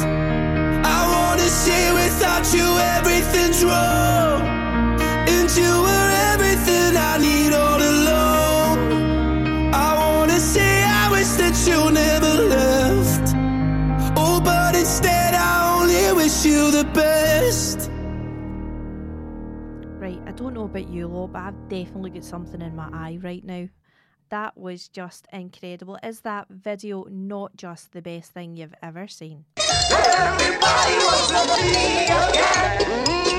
S4: I wanna say without you everything's wrong. And you were
S5: don't know about you, Lo, but I've definitely got something in my eye right now. That was just incredible. Is that video not just the best thing you've ever seen?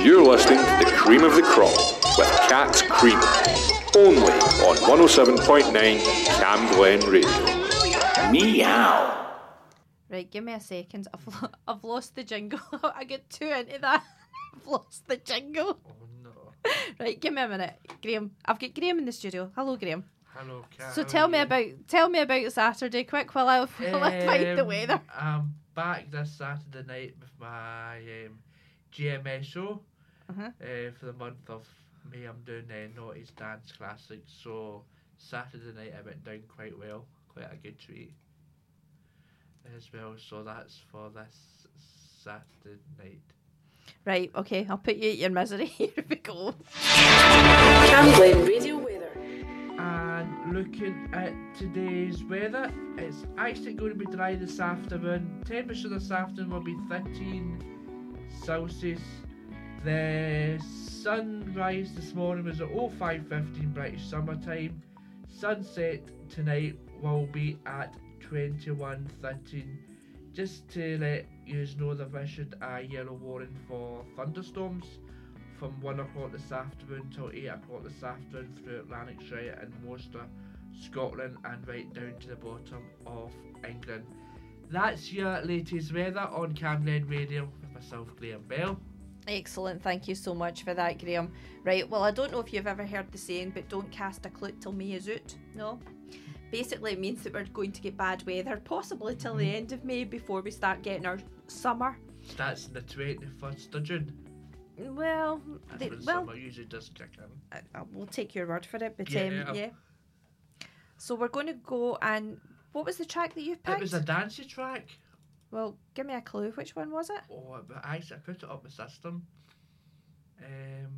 S2: You're listening to the cream of the crop with Cat's Cream, only on 107.9 Cam Glen Radio. Meow.
S5: Right, give me a second. I've, lo- I've lost the jingle. I get too into that. I've lost the jingle. Right, give me a minute, Graham. I've got Graham in the studio. Hello, Graham.
S19: Hello, Cat.
S5: So tell me about tell me about Saturday, quick, while I while I find the
S19: Um,
S5: weather.
S19: I'm back this Saturday night with my um, GMS show.
S5: Uh-huh.
S19: Uh, for the month of May, I'm doing uh, Noughties Dance Classics. So Saturday night I went down quite well, quite a good treat as well. So that's for this Saturday night.
S5: Right, okay, I'll put you at your misery. Here we go.
S15: Cam Radio weather.
S19: And looking at today's weather, it's actually going to be dry this afternoon. Temperature this afternoon will be 13 Celsius. The sunrise this morning was at 0515 British summertime. Sunset tonight will be at 2113. Just to let you know, they've issued a yellow warning for thunderstorms from 1 o'clock this afternoon till 8 o'clock this afternoon throughout Lanarkshire and most of Scotland and right down to the bottom of England. That's your latest weather on Camglen Radio with myself, Graham Bell.
S5: Excellent, thank you so much for that, Graham. Right, well, I don't know if you've ever heard the saying, but don't cast a clue till May is out. No? Basically, it means that we're going to get bad weather, possibly till the end of May before we start getting our summer.
S19: That's the 21st of June.
S5: Well,
S19: That's
S5: they,
S19: when
S5: well,
S19: summer usually does kick in.
S5: I, I will take your word for it, but
S19: Yeah.
S5: um, yeah. So we're going to go and What was the track that you picked?
S19: It was a dancey track.
S5: Well, give me a clue. Which one was it?
S19: Oh, but actually, I put it up my system. Um,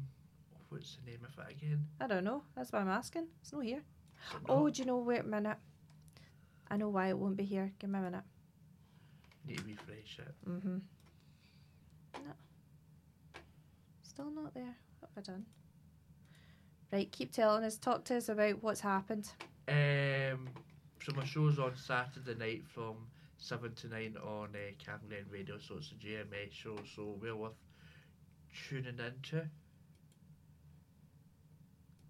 S19: what's the name of it again?
S5: I don't know. That's why I'm asking. It's not here. Oh, do you know? Wait a minute. I know why it won't be here. Give me a minute.
S19: Need to refresh it.
S5: Mm-hmm. No. Still not there. What have I done? Right, keep telling us. Talk to us about what's happened.
S19: Um, so my show's on Saturday night from seven to nine on uh, Camglen Radio, so it's a GMA show, so well worth tuning into.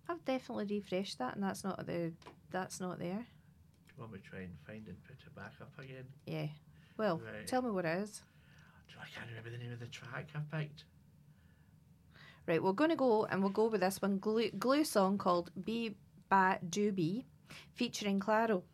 S5: I've definitely refreshed that, and that's not the. That's not there.
S19: Do you want me to try and find and put it back up again?
S5: Yeah. Well,
S19: Right.
S5: tell me what it is.
S19: I can't remember the name of the track I picked.
S5: Right, we're going to go and we'll go with this one glue, glue song called Be Ba Do Be, featuring Claro.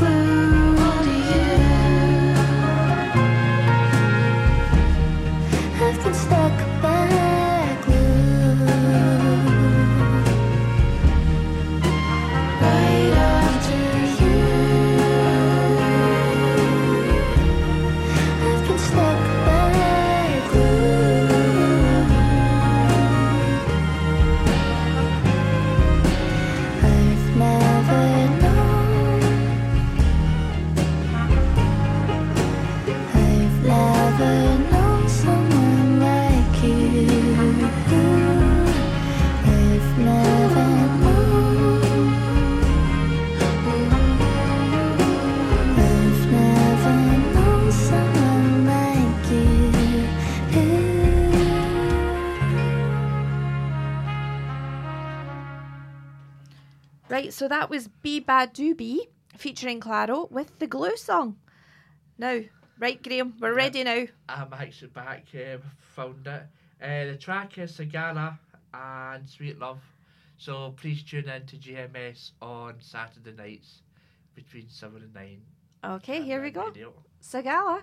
S20: By Right,
S5: so that was Be Bad Do Be, featuring Claro with the glue song. Now, right, Graham, we're ready now.
S19: I'm actually back. Um, found it. Uh, the track is Sagara and Sweet Love. So please tune in to GMS on Saturday nights between seven and nine.
S5: Okay, here we go.
S19: Radio.
S5: Sagala.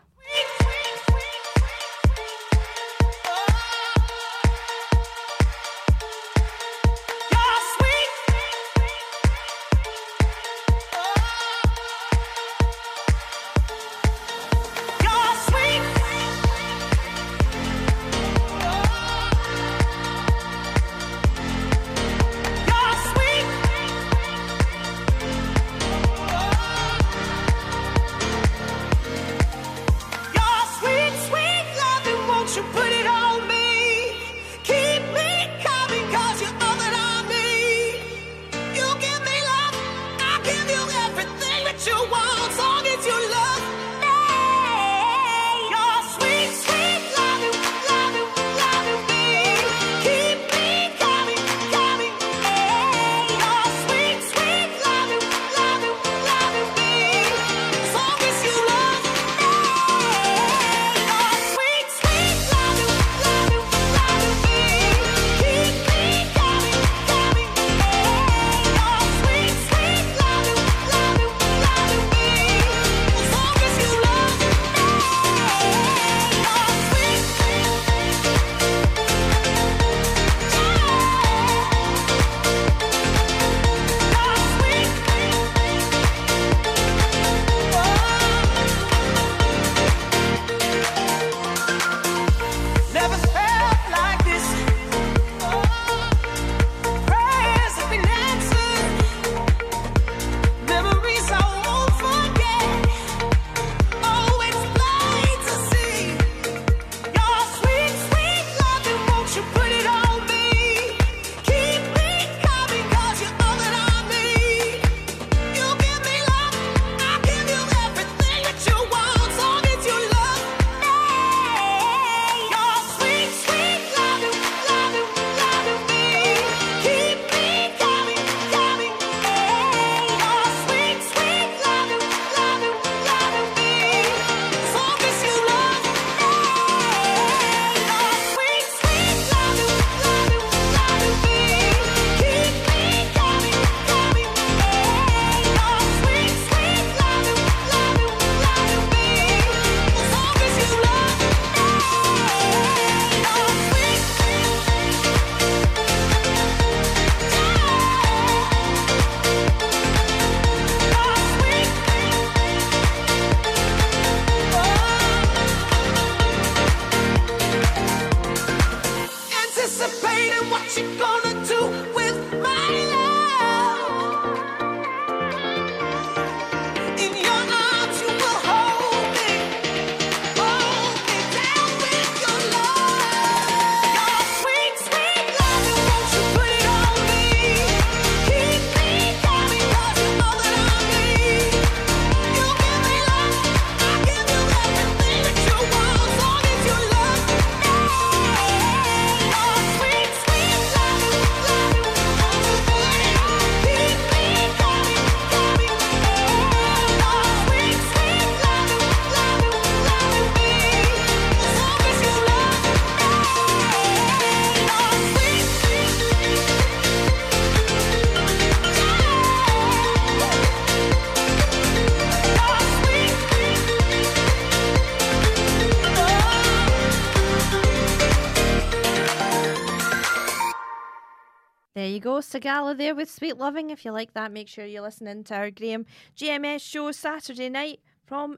S5: There with Sweet Loving. If you like that, make sure you listen in to our Graham GMS show Saturday night from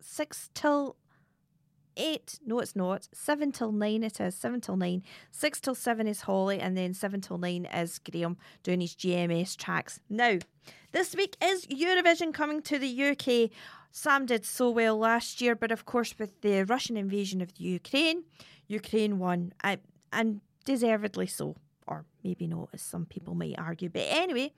S5: 6 till 8. No, it's not. 7 till 9 it is. 7 till 9. 6 till 7 is Holly, and then 7 till 9 is Graham doing his GMS tracks. Now, this week is Eurovision coming to the UK. Sam did so well last year, but of course, with the Russian invasion of the Ukraine, Ukraine won, uh, and deservedly so or maybe not, as some people might argue. But anyway,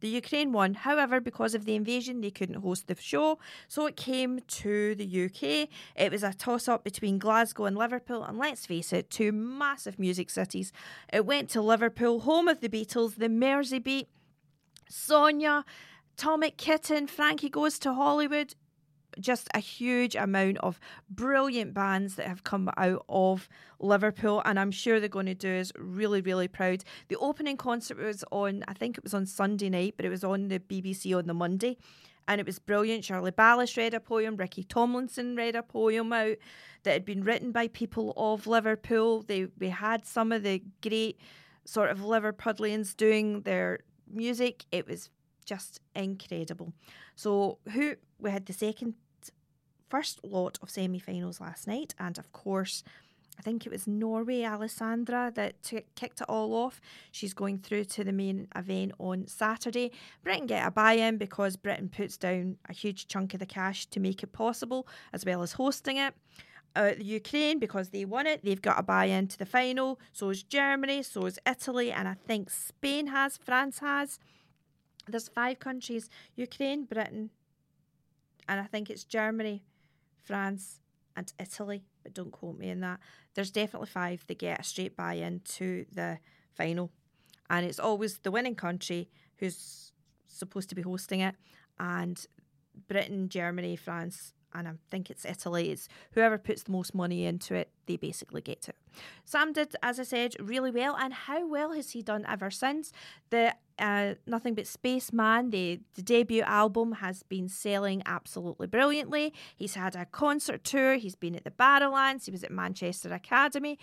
S5: the Ukraine won. However, because of the invasion, they couldn't host the show, so it came to the UK. It was a toss up between Glasgow and Liverpool, and let's face it, two massive music cities. It went to Liverpool, home of the Beatles, the Merseybeat, Sonia, Atomic Kitten, Frankie Goes to Hollywood. Just a huge amount of brilliant bands that have come out of Liverpool, and I'm sure they're going to do us really, really proud. The opening concert was on, I think it was on Sunday night, but it was on the BBC on the Monday, and it was brilliant. Shirley Ballas read a poem, Ricky Tomlinson read a poem out that had been written by people of Liverpool. They we had some of the great sort of Liverpudlians doing their music. It was just incredible. So who we had the second first lot of semi-finals last night, and of course. I think it was Norway, Alessandra, that t- kicked it all off. She's going through to the main event on Saturday. Britain get a buy in because Britain puts down a huge chunk of the cash to make it possible, as well as hosting it. Uh, Ukraine, because they won it, they've got a buy in to the final. So is Germany, so is Italy, and I think Spain has, France has. There's five countries Ukraine, Britain, and I think it's Germany, France, and Italy, but don't quote me on that. There's definitely five that get a straight buy in to the final. And it's always the winning country who's supposed to be hosting it. And Britain, Germany, France, and I think it's Italy. It's whoever puts the most money into it, they basically get it. Sam did, as I said, really well. And how well has he done ever since? The uh, Nothing But Spaceman, the, the debut album, has been selling absolutely brilliantly. He's had a concert tour, he's been at the Barrowlands, he was at Manchester Academy,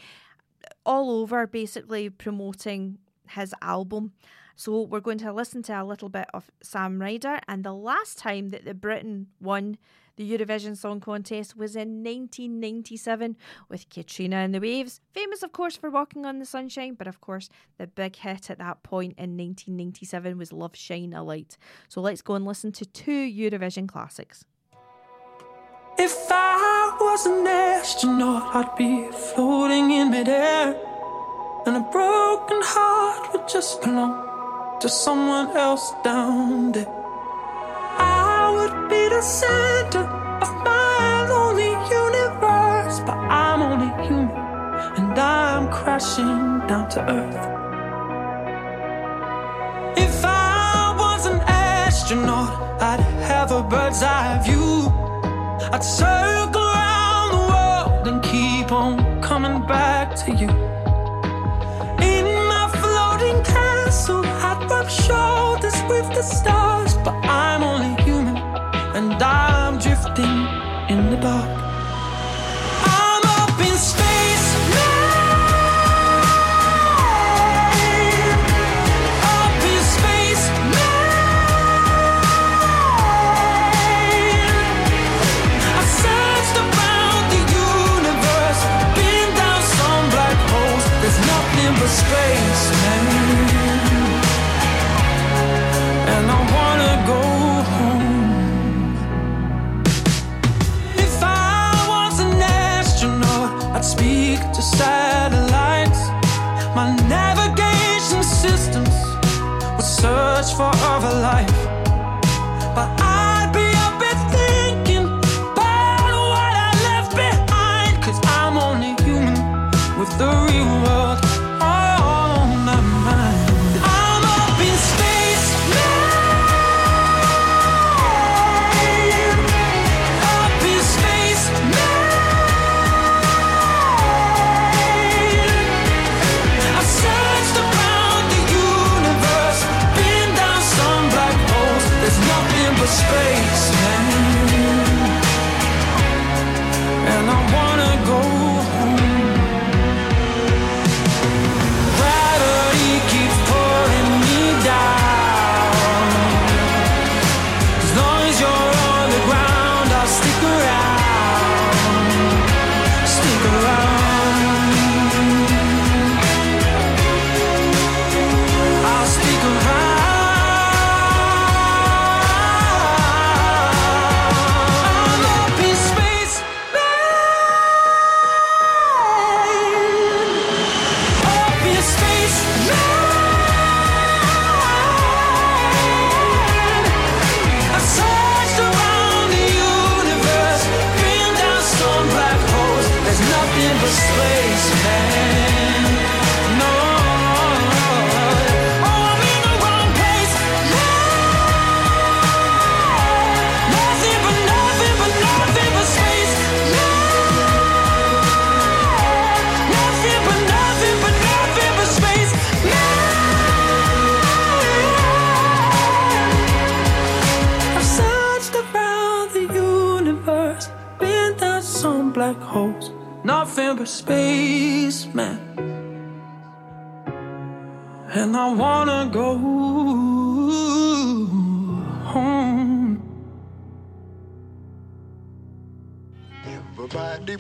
S5: all over basically promoting his album. So we're going to listen to a little bit of Sam Ryder. And the last time that the Britain won the Eurovision Song Contest was in 1997 with Katrina and the Waves. Famous, of course, for Walking on the Sunshine, but of course, the big hit at that point in 1997 was Love Shine a Light. So let's go and listen to two Eurovision classics.
S13: If I was an astronaut, I'd be floating in midair. And a broken heart would just belong to someone else down there. Center of my lonely universe, but I'm only human and I'm crashing down to earth. If I was an astronaut, I'd have a bird's eye view. I'd circle around the world and keep on coming back to you. In my floating castle, I'd rub shoulders with the stars, and I'm drifting in the dark. satellites, my navigation systems would search for other life, but I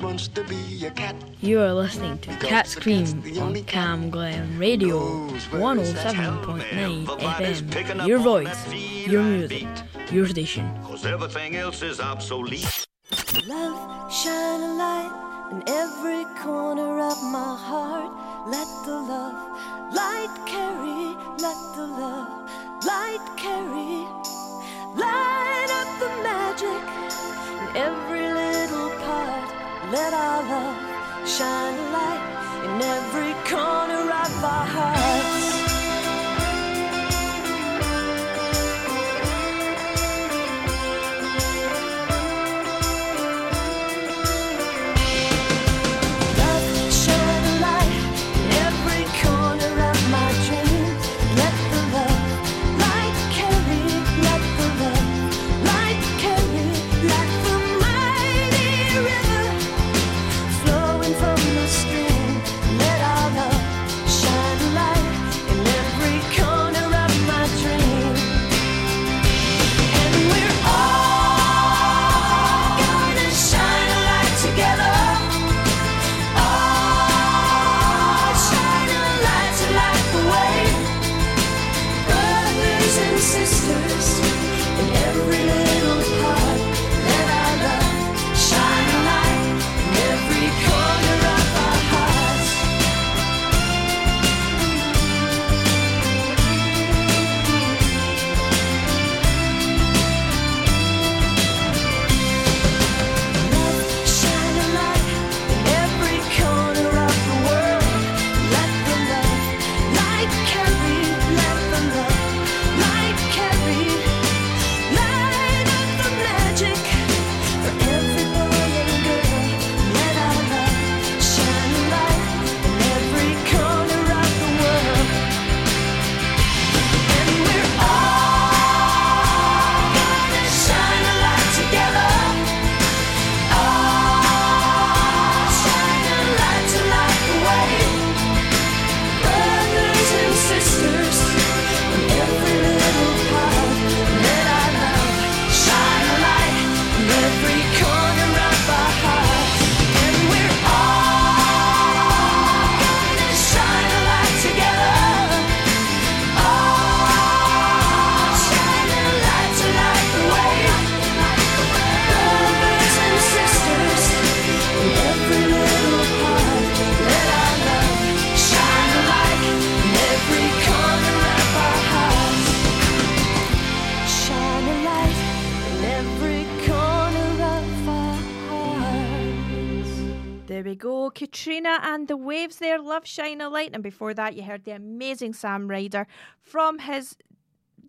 S21: wants to be a cat.
S6: You are listening to Cat's Cream oh on Cam Radio 107.9 FM. Your voice, your music, your station.
S22: Cause everything else is obsolete.
S23: Love, shine a light in every corner of my heart. Let the love light carry, let the love light carry. Light up the magic in every little part. Let our love shine a light in every corner of our hearts. Shine a Light. And
S5: before that, you heard the amazing Sam Ryder from his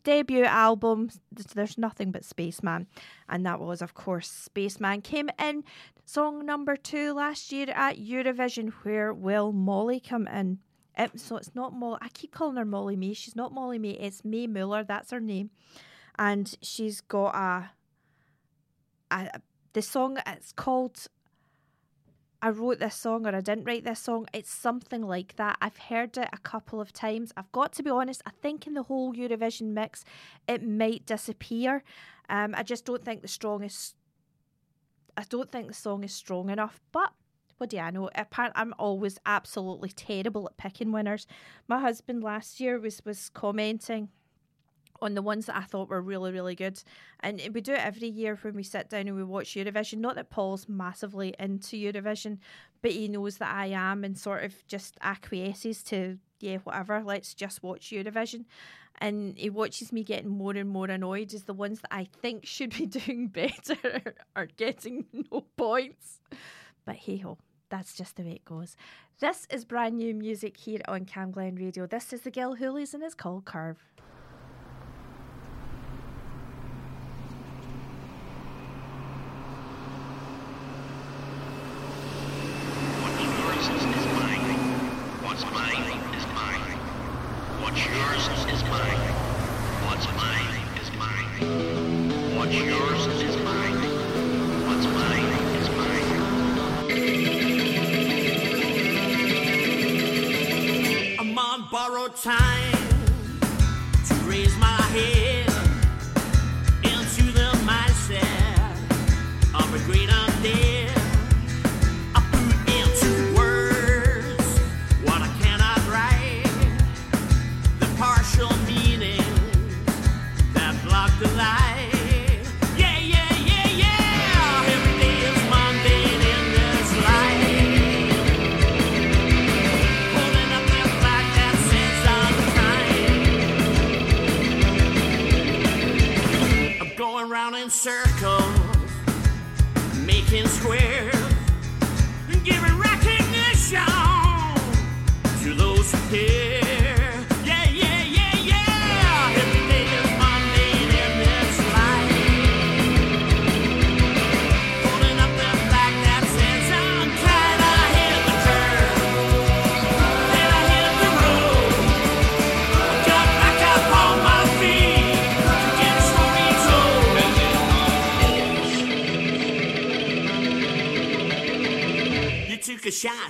S5: debut album, There's Nothing But Spaceman. And that was, of course, Spaceman. Came in song number two last year at Eurovision. Where will Molly come in? Um, so it's not Molly. I keep calling her Molly May. She's not Molly May. It's Mae Muller. That's her name. And she's got a, a the song. It's called I wrote this song or I didn't write this song. It's something like that. I've heard it a couple of times. I've got to be honest, I think in the whole Eurovision mix, it might disappear. Um, I just don't think the strongest. I don't think the song is strong enough, but what do I know? Apparently, I'm always absolutely terrible at picking winners. My husband last year was was commenting on the ones that I thought were really, really good. And we do it every year when we sit down and we watch Eurovision. Not that Paul's massively into Eurovision, but he knows that I am and sort of just acquiesces to, yeah, whatever, let's just watch Eurovision. And he watches me getting more and more annoyed as the ones that I think should be doing better are getting no points. But hey ho, that's just the way it goes. This is brand new music here on Cam Glen Radio. This is the Gil Hoolies and it's called Curve.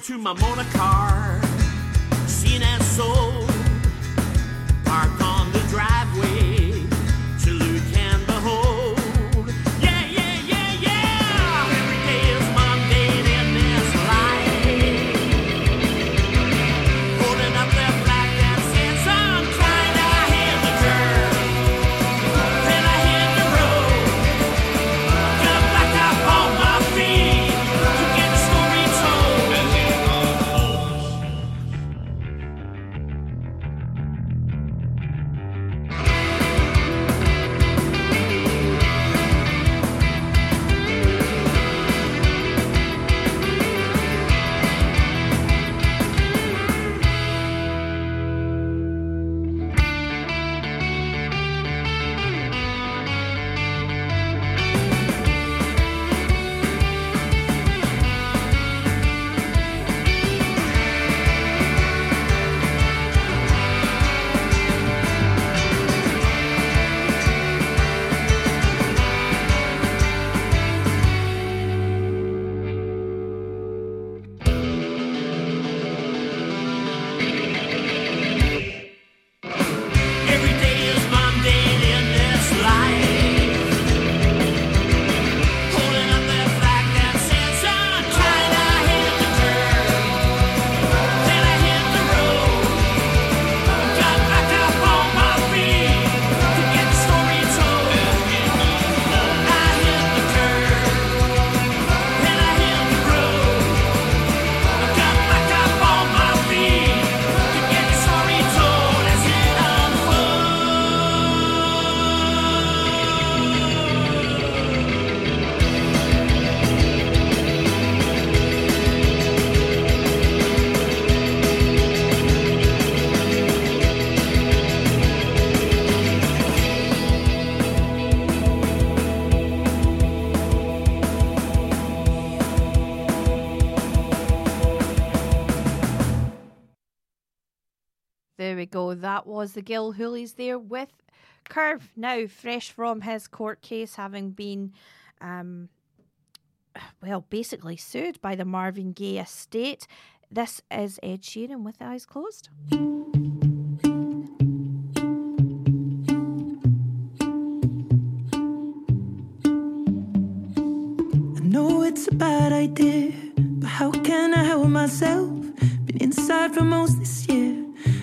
S24: To my motor car, seen and sold.
S5: Go. That was the Gil Hoolies there with Curve. Now, fresh from his court case, having been, um, well, basically sued by the Marvin Gaye estate. This is Ed Sheeran with eyes closed.
S13: I know it's a bad idea, but how can I help myself? Been inside for most this year,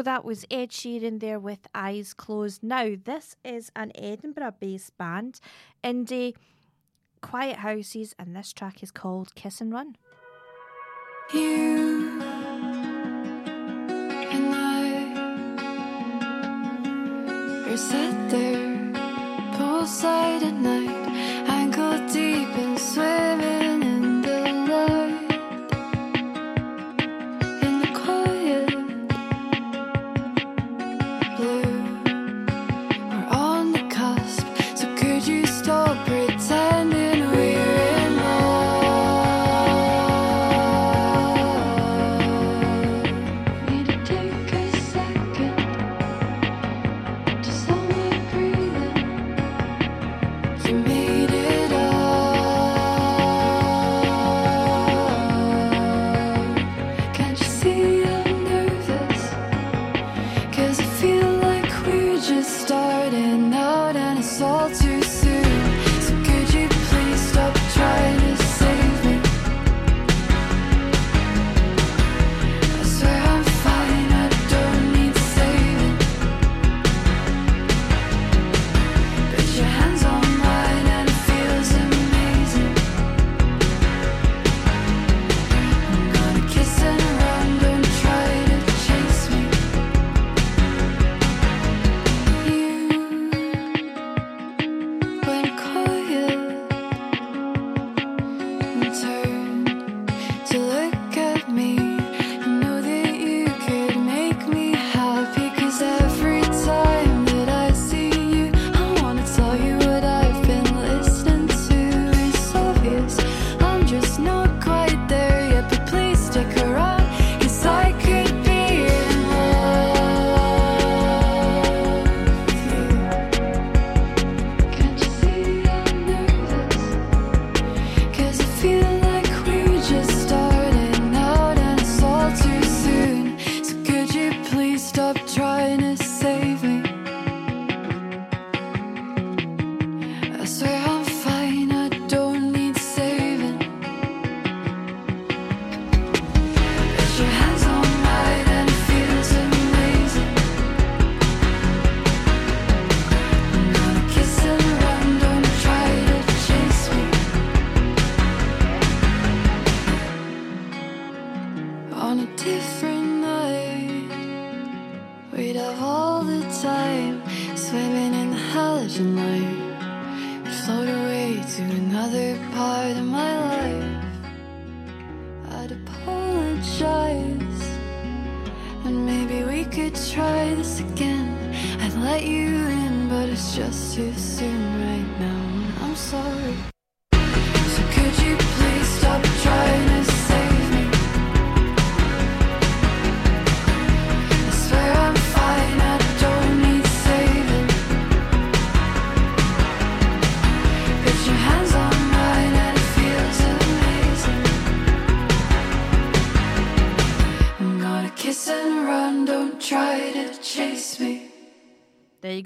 S5: Go. That was Ed Sheeran there with Eyes Closed. Now, this is an Edinburgh based band, indie Quiet Houses, and this track is called Kiss and Run.
S25: You and I are there poolside at night, ankle deep swimming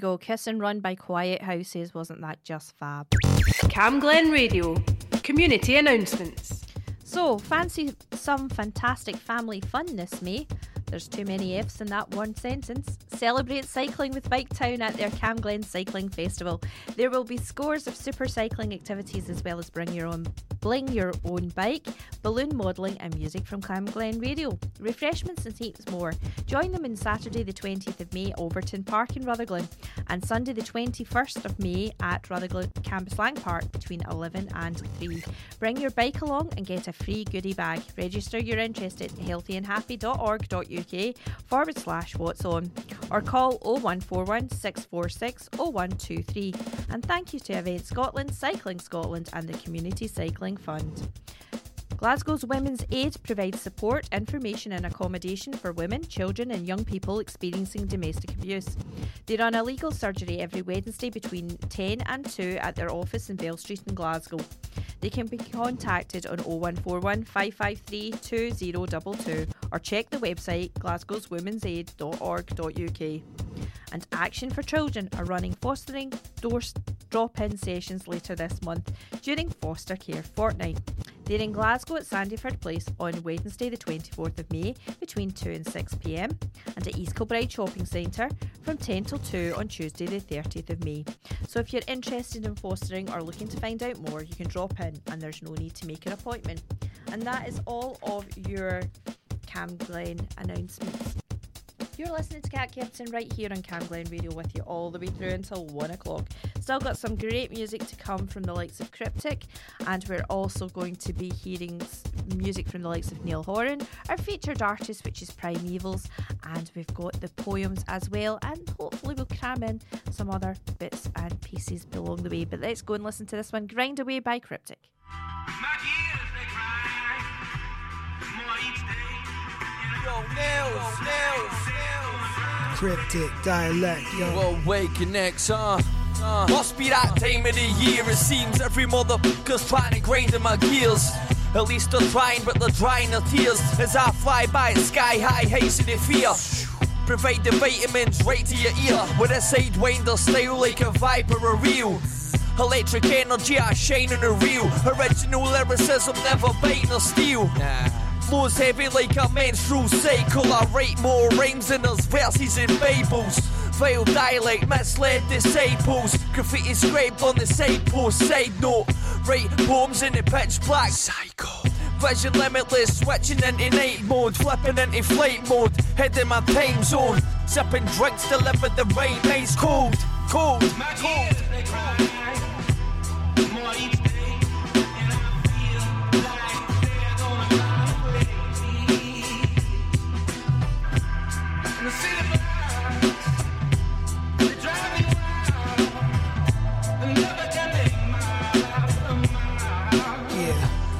S5: go. Kiss and Run by Quiet Houses. Wasn't that just fab?
S15: Camglen Radio. Community announcements.
S5: So, fancy some fantastic family fun this May? There's too many F's in that one sentence. Celebrate cycling with Bike Town at their Camglen Cycling Festival. There will be scores of super cycling activities as well as bring your own bling your own bike, balloon modelling and music from Camglen Radio. Refreshments and heaps more. Join them on Saturday the 20th of May Overtoun Park in Rutherglen and Sunday the 21st of May at Rutherglen Campus Lang Park between 11 and 3. Bring your bike along and get a free goodie bag. Register your interest at healthyandhappy.org.uk forward slash what's on or call 0141 646 0123. And thank you to Event Scotland, Cycling Scotland and the Community Cycling Fund. Glasgow's Women's Aid provides support, information, and accommodation for women, children, and young people experiencing domestic abuse. They run a legal surgery every Wednesday between 10 and 2 at their office in Bell Street in Glasgow. They can be contacted on 0141 553 2022 or check the website glasgowswomensaid.org.uk. And Action for Children are running fostering door drop in sessions later this month during Foster Care Fortnight. They're in Glasgow at Sandyford Place on Wednesday, the 24th of May, between 2 and 6 pm, and at East Kilbride Shopping Centre from 10 till 2 on Tuesday, the 30th of May. So if you're interested in fostering or looking to find out more, you can drop in and there's no need to make an appointment. And that is all of your Camglen announcements. You're listening to Cat Captain right here on Camglen Radio with you all the way through until one o'clock. Still got some great music to come from the likes of Cryptic, and we're also going to be hearing music from the likes of Niall Horan, our featured artist, which is Primevals, and we've got the poems as well, and hopefully we'll cram in some other bits and pieces along the way. But let's go and listen to this one, Grind Away by Cryptic.
S26: Yo, nails, nails,
S27: Cryptic dialect, yo.
S26: Well, waking next, huh? Uh, must be that time of the year. It seems every motherfucker's trying to grind in my gears. At least they're trying, but they're drying their tears as I fly by sky high, hazy the fear. Provide the vitamins right to your ear with a sidewinder style like a viper or real. Electric energy, I shine in a real. Original lyricism, never biting or steal. Flows heavy like a menstrual cycle. I write more rhymes than there's verses in Bibles. Vile dialect, misled disciples. Graffiti scraped on the side post. Side note, write poems in the pitch black. Psycho. Vision limitless, switching into night mode, flipping into flight mode, heading my time zone. Sipping drinks, deliver the right ice cold, cold, cold.
S27: Yeah,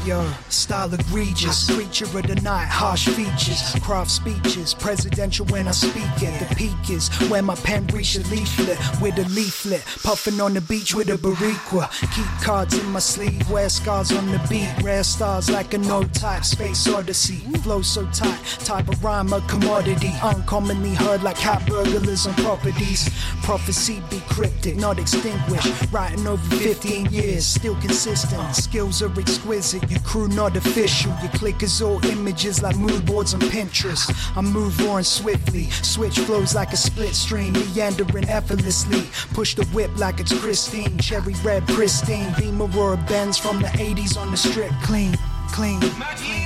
S27: yo, style egregious. Creature of the night, harsh features. Craft speeches, presidential when I speak it. The peak speakers. Where my pen reached a leaflet with a leaflet. Puffing on the beach with a barriqua. Keep cards in my sleeve, wear scars on the beat. Rare stars like a no type, space odyssey. Flow so tight, type of rhyme a commodity. Uncommonly heard like cat burglars on properties. Prophecy be cryptic, not extinguished. Writing over 15 years, still consistent. Skills are exquisite, your crew not official. Your click is all images like mood boards on Pinterest. I move roaring swiftly, switch flows like a split stream, meandering effortlessly. Push the whip like it's Christine, cherry red pristine. Beamer or Benz from the 80s on the strip, clean, clean.
S15: From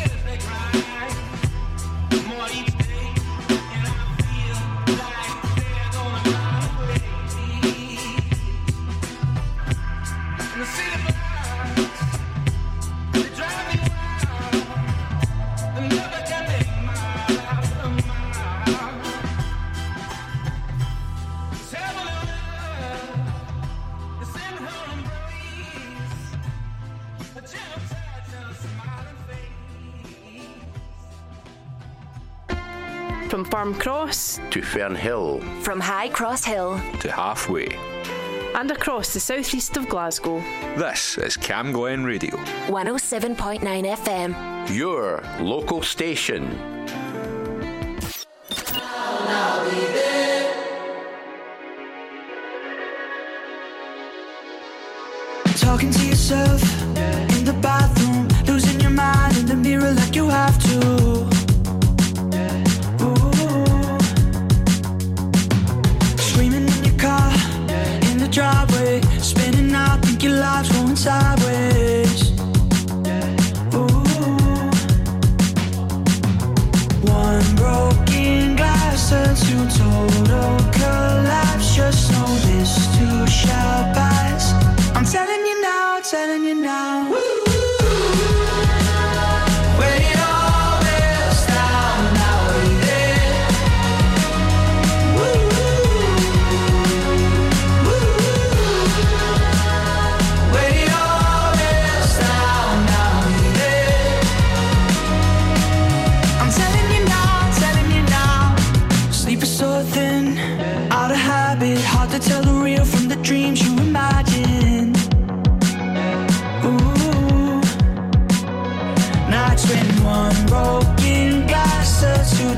S15: Farme Cross
S22: to Fernhill,
S15: From High Cross Hill
S2: to halfway.
S15: and across the southeast of Glasgow.
S2: This is Camglen Radio.
S15: 107.9 FM.
S22: your local station.
S10: Talking to yourself in the bathroom, losing your mind in the mirror like you have to. Telling you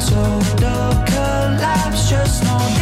S10: total collapse. Just know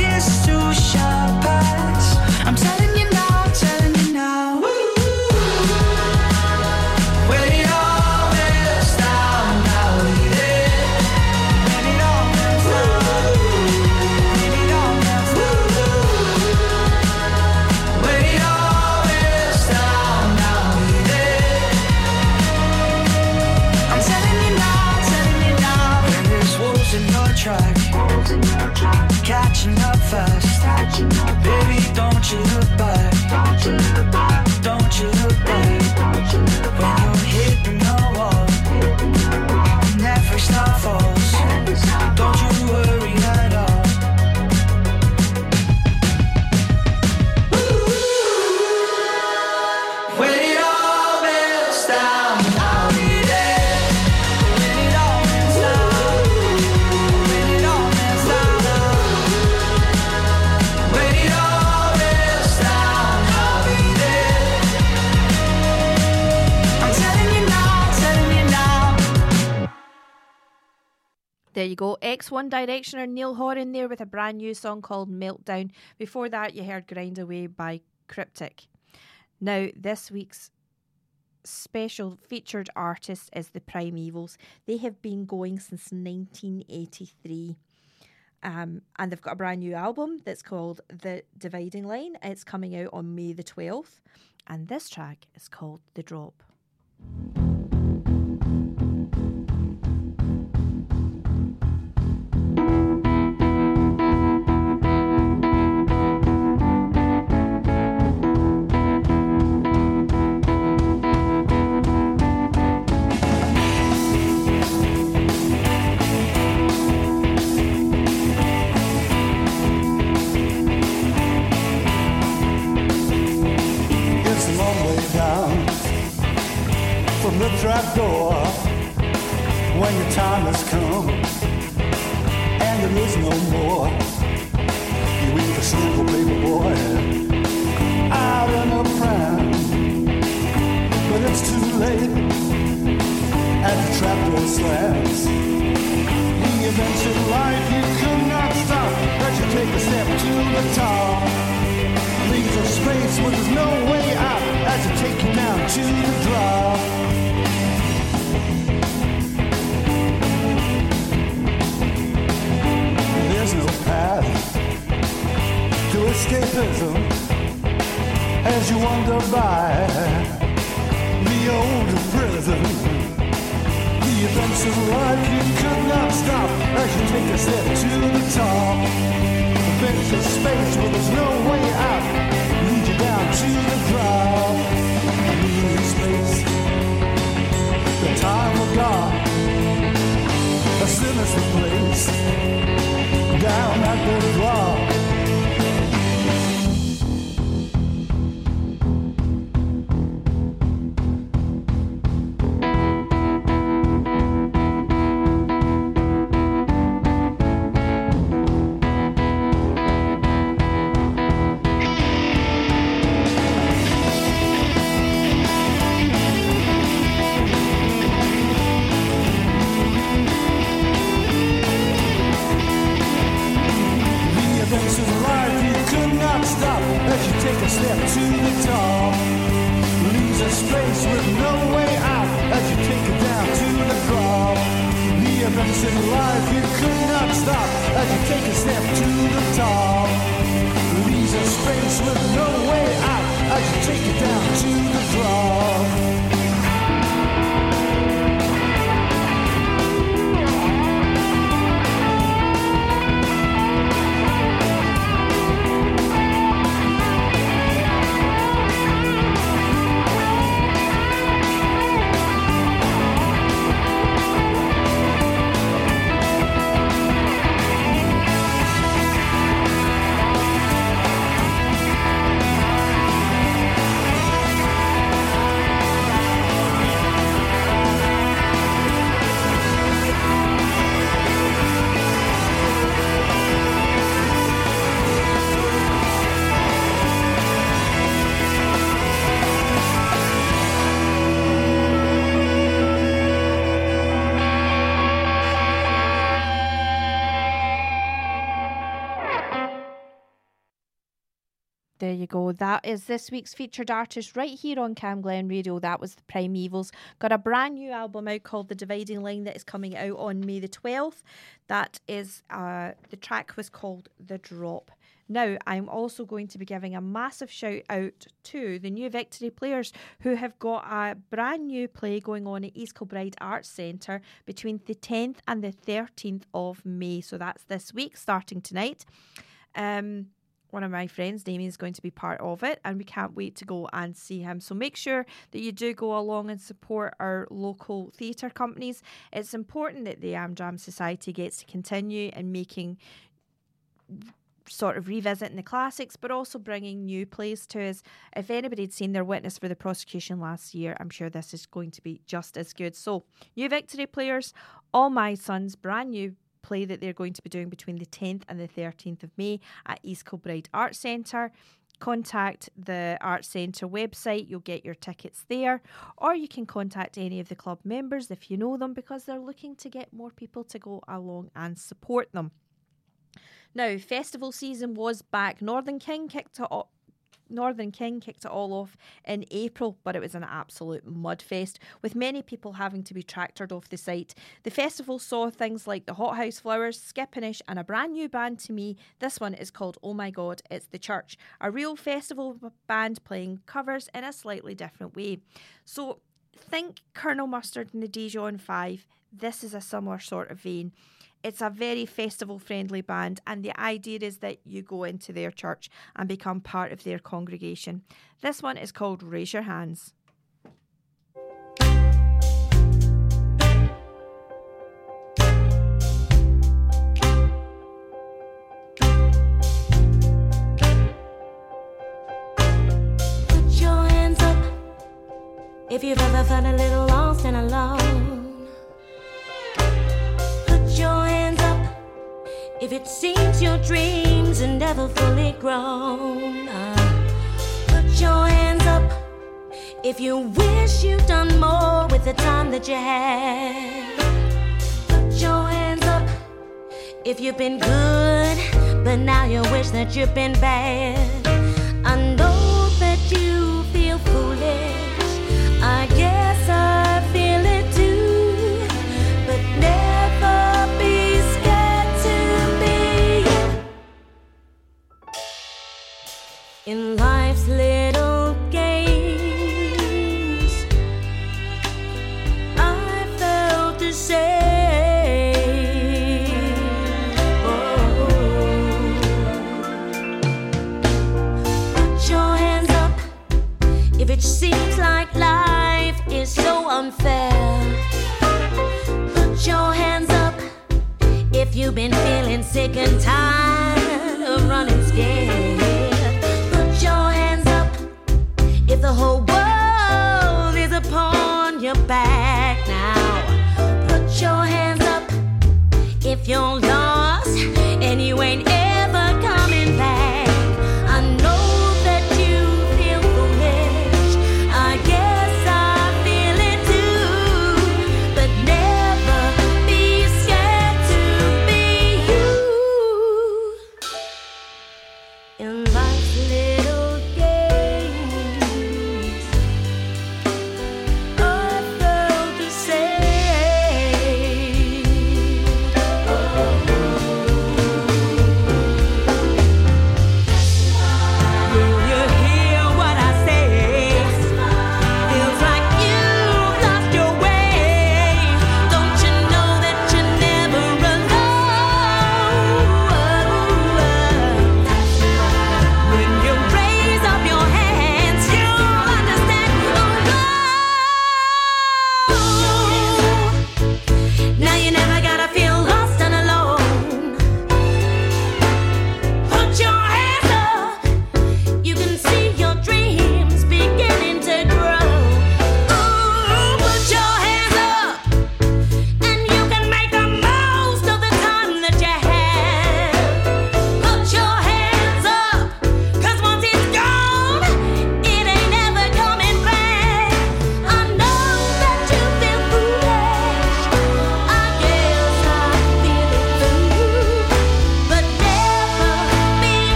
S10: There you
S5: go. X One Directioner Niall Horan there with a brand new song called Meltdown. Before that, you heard Grind Away by Cryptic. Now, this week's special featured artist is the Primevals. They have been going since 1983. Um, and they've got a brand new album that's called The Dividing Line. It's coming out on May the 12th. And this track is called The Drop.
S28: Door when your time has come and there is no more. simple paper boy out in a pram. But it's too late at the trapdoor slams. The events in life you could not stop, but you take a step to the top. Leaves a space where there's no way out as you take you down to the drop. Path to escapism as you wander by the old prison. The events of life you could not stop as you take a step to the top. There's a space where there's no way out, lead you down to the. Leaving space, the time of God, sinister place, down at the drop.
S5: Go. That is this week's featured artist right here on Camglen Radio. That was the Primevals. Got a brand new album out called The Dividing Line that is coming out on May the 12th. That is, uh, the track was called The Drop. Now, I'm also going to be giving a massive shout out to the new Victory players who have got a brand new play going on at East Kilbride Arts Centre between the 10th and the 13th of May. So that's this week, starting tonight. Um, one of my friends, Damien, is going to be part of it, and we can't wait to go and see him. So make sure that you do go along and support our local theatre companies. It's important that the Amdram Society gets to continue in making sort of revisiting the classics, but also bringing new plays to us. If anybody had seen their witness for the prosecution last year, I'm sure this is going to be just as good. So, new victory players, All My Sons, brand new play that they're going to be doing between the 10th and the 13th of May at East Kilbride Arts Centre. Contact the Arts Centre website, you'll get your tickets there, or you can contact any of the club members if you know them because they're looking to get more people to go along and support them. Now, festival season was back. Northern King kicked it off. Northern King kicked it all off in April, but it was an absolute mudfest, with many people having to be tractored off the site. The festival saw things like the Hothouse Flowers, Skippinish, and a brand new band to me. This one is called Oh My God, It's the Church, a real festival band playing covers in a slightly different way. So, think Colonel Mustard and the Dijon 5. This is a similar sort of vein. It's a very festival friendly band, and the idea is that you go into their church and become part of their congregation. This one is called Raise Your Hands.
S23: If you've ever felt a little lost and alone. If it seems your dreams are never fully grown, uh, put your hands up. If you wish you'd done more with the time that you had, put your hands up. If you've been good, but now you wish that you've been bad. In life's little games, I felt the same. Oh. Put your hands up if it seems like life is so unfair. Put your hands up if you've been feeling sick and tired if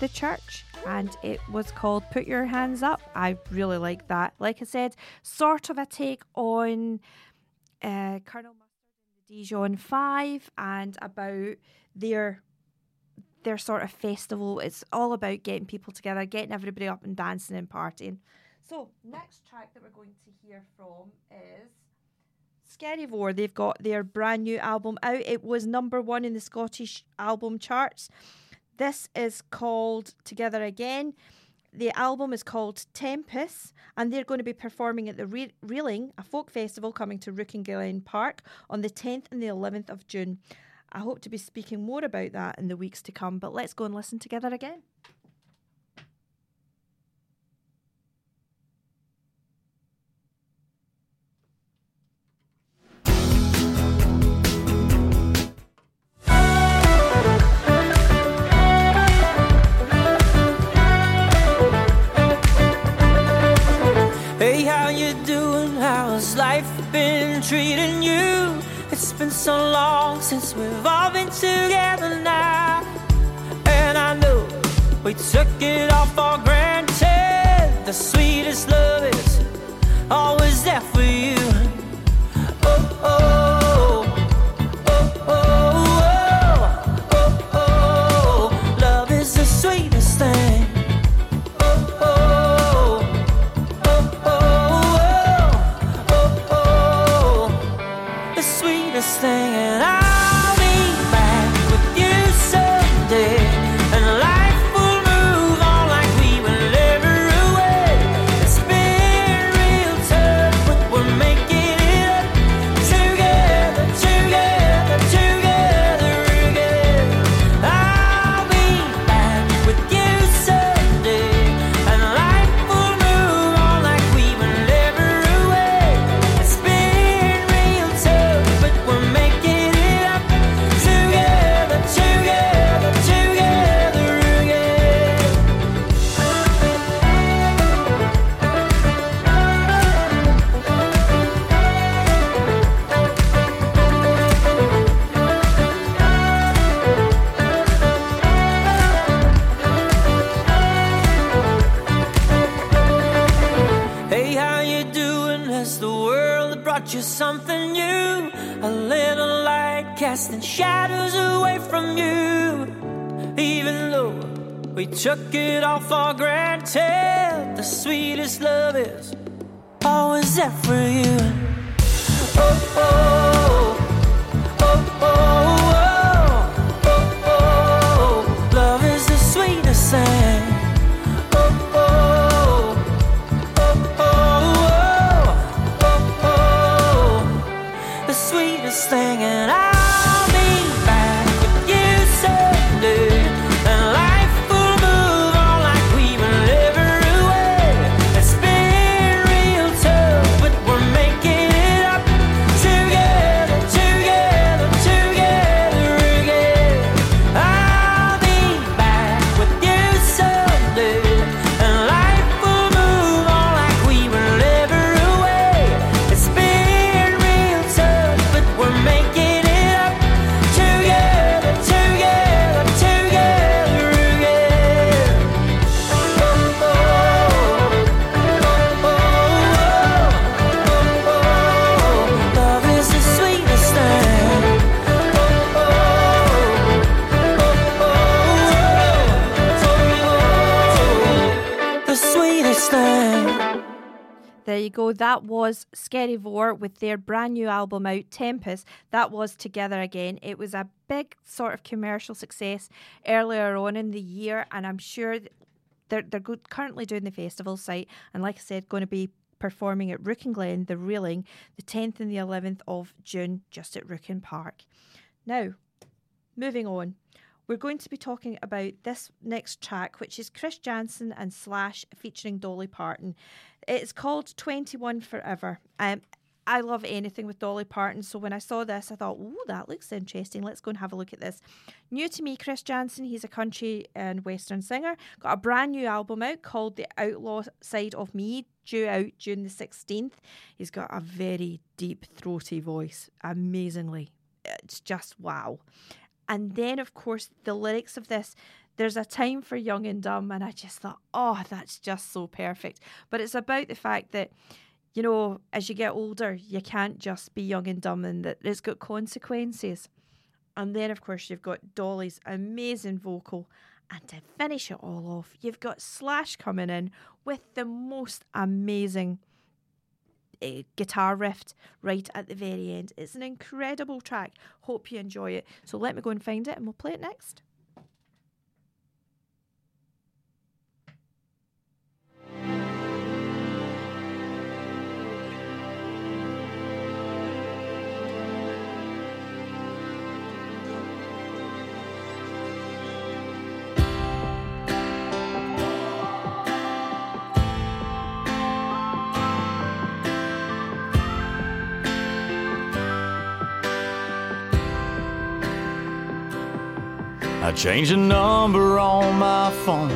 S23: the
S5: church. And it was called Put Your Hands Up. I really like that. Like I said, sort of a take on uh, Colonel Mustard and the Dijon Five and about their their sort of festival. It's all about getting people together, getting everybody up and dancing and partying. So, next track that we're going to hear from is Skerryvore. They've got their brand new album out. It was number one in the Scottish album charts. This is called Together Again. The album is called Tempest, and they're going to be performing at the Re- Reeling, a folk festival coming to Rookingalen Park on the 10th and the 11th of June. I hope to be speaking more about that in the weeks to come, but let's go and listen together again.
S13: Hey, how you doing? How's life been treating you? It's been so long since we've all been together now. And I know we took it all for granted. The sweetest love is always there for you. Oh, oh, casting shadows away from you. Even though we took it all for granted, the sweetest love is always there for you. Oh, oh, oh, thing Oh, oh, oh, oh, oh, oh,
S5: go. That was Skerryvore with their brand new album out, Tempest. That was Together Again. It was a big sort of commercial success earlier on in the year, and I'm sure they're they're good, currently doing the festival site, and like I said, going to be performing at Rook and Glen, the Reeling, the 10th and the 11th of June, just at Rook and Park. Now, moving on. We're going to be talking about this next track, which is Chris Janson and Slash featuring Dolly Parton. It's called 21 Forever. Um, I love anything with Dolly Parton, so when I saw this, I thought, oh, that looks interesting. Let's go and have a look at this." New to me, Chris Janson. He's a country and western singer. Got a brand new album out called "The Outlaw Side of Me," due out June the sixteenth. He's got a very deep, throaty voice. Amazingly, it's just wow. And then, of course, the lyrics of this. There's a time for young and dumb, and I just thought, oh, that's just so perfect. But it's about the fact that you know, as you get older, you can't just be young and dumb and that it's got consequences. And then, of course, you've got Dolly's amazing vocal. And to finish it all off, you've got Slash coming in with the most amazing uh, guitar riff right at the very end. It's an incredible track. Hope you enjoy it. So let me go and find it and we'll play it next.
S29: I changed the number on my phone.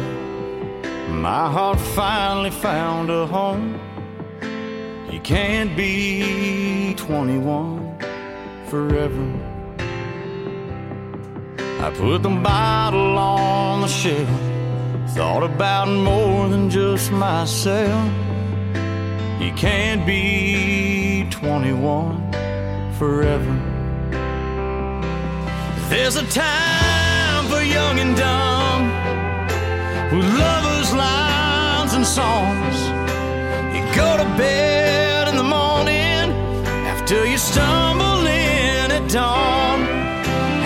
S29: My heart finally found a home. You can't be 21 forever. I put the bottle on the shelf. Thought about more than just myself.
S9: You can't be 21 forever. There's a time young and dumb with lovers' lines and songs. You go to bed in the morning after you stumble in at dawn.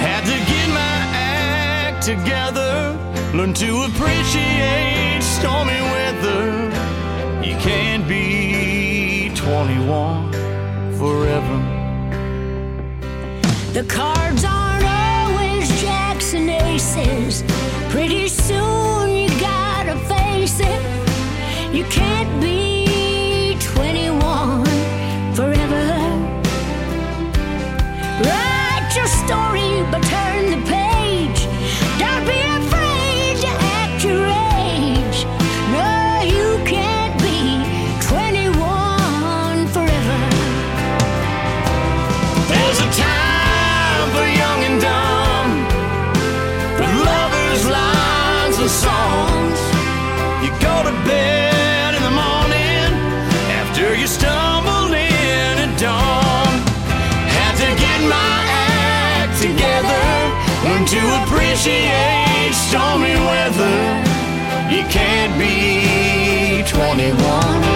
S9: Had to get my act together, learn to appreciate stormy weather. You can't be 21 forever.
S23: The cards aren't always jacks and aces. Pretty soon you gotta face it. You can't be
S9: stormy weather. You can't be 21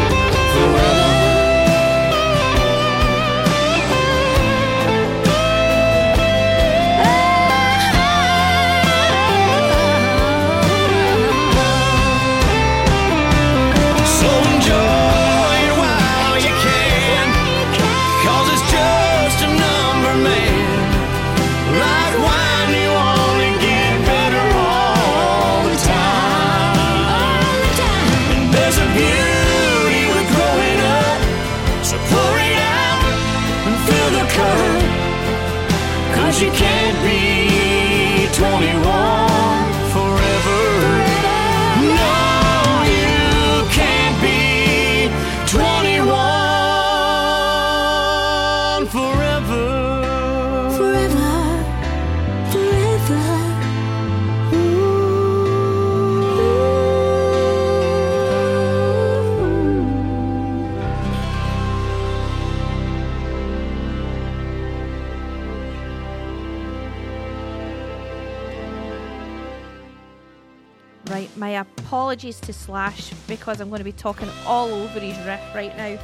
S5: apologies to Slash because I'm going to be talking all over his riff right now.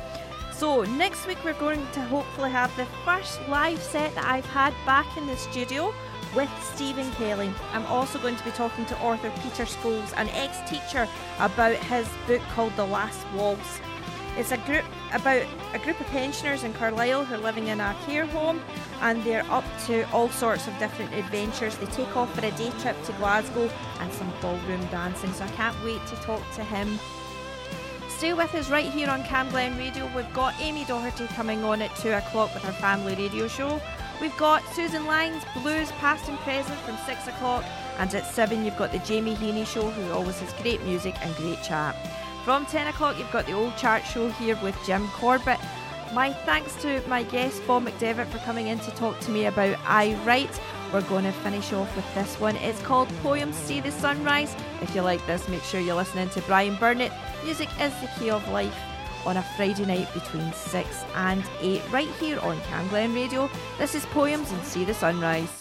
S5: So, next week we're going to hopefully have the first live set that I've had back in the studio with Stephen Kelly. I'm also going to be talking to author Peter Scholes, an ex teacher, about his book called The Last Waltz. It's a group about a group of pensioners in Carlisle who are living in a care home and they're up to all sorts of different adventures. They take off for a day trip to Glasgow and some ballroom dancing, so I can't wait to talk to him. Stay with us right here on Camglen Radio. We've got Amy Doherty coming on at 2 o'clock with her family radio show. We've got Susan Lang's Blues Past and Present from 6 o'clock. And at 7, you've got the Jamie Heaney show, who always has great music and great chat. From 10 o'clock, you've got the Old Chart show here with Jim Corbett. My thanks to my guest, Bob McDevitt, for coming in to talk to me about Aye Write. We're going to finish off with this one. It's called Poems See the Sunrise. If you like this, make sure you're listening to Brian Burnett. Music is the key of life on a Friday night between 6 and 8, right here on Camglen Radio. This is Poems and See the Sunrise.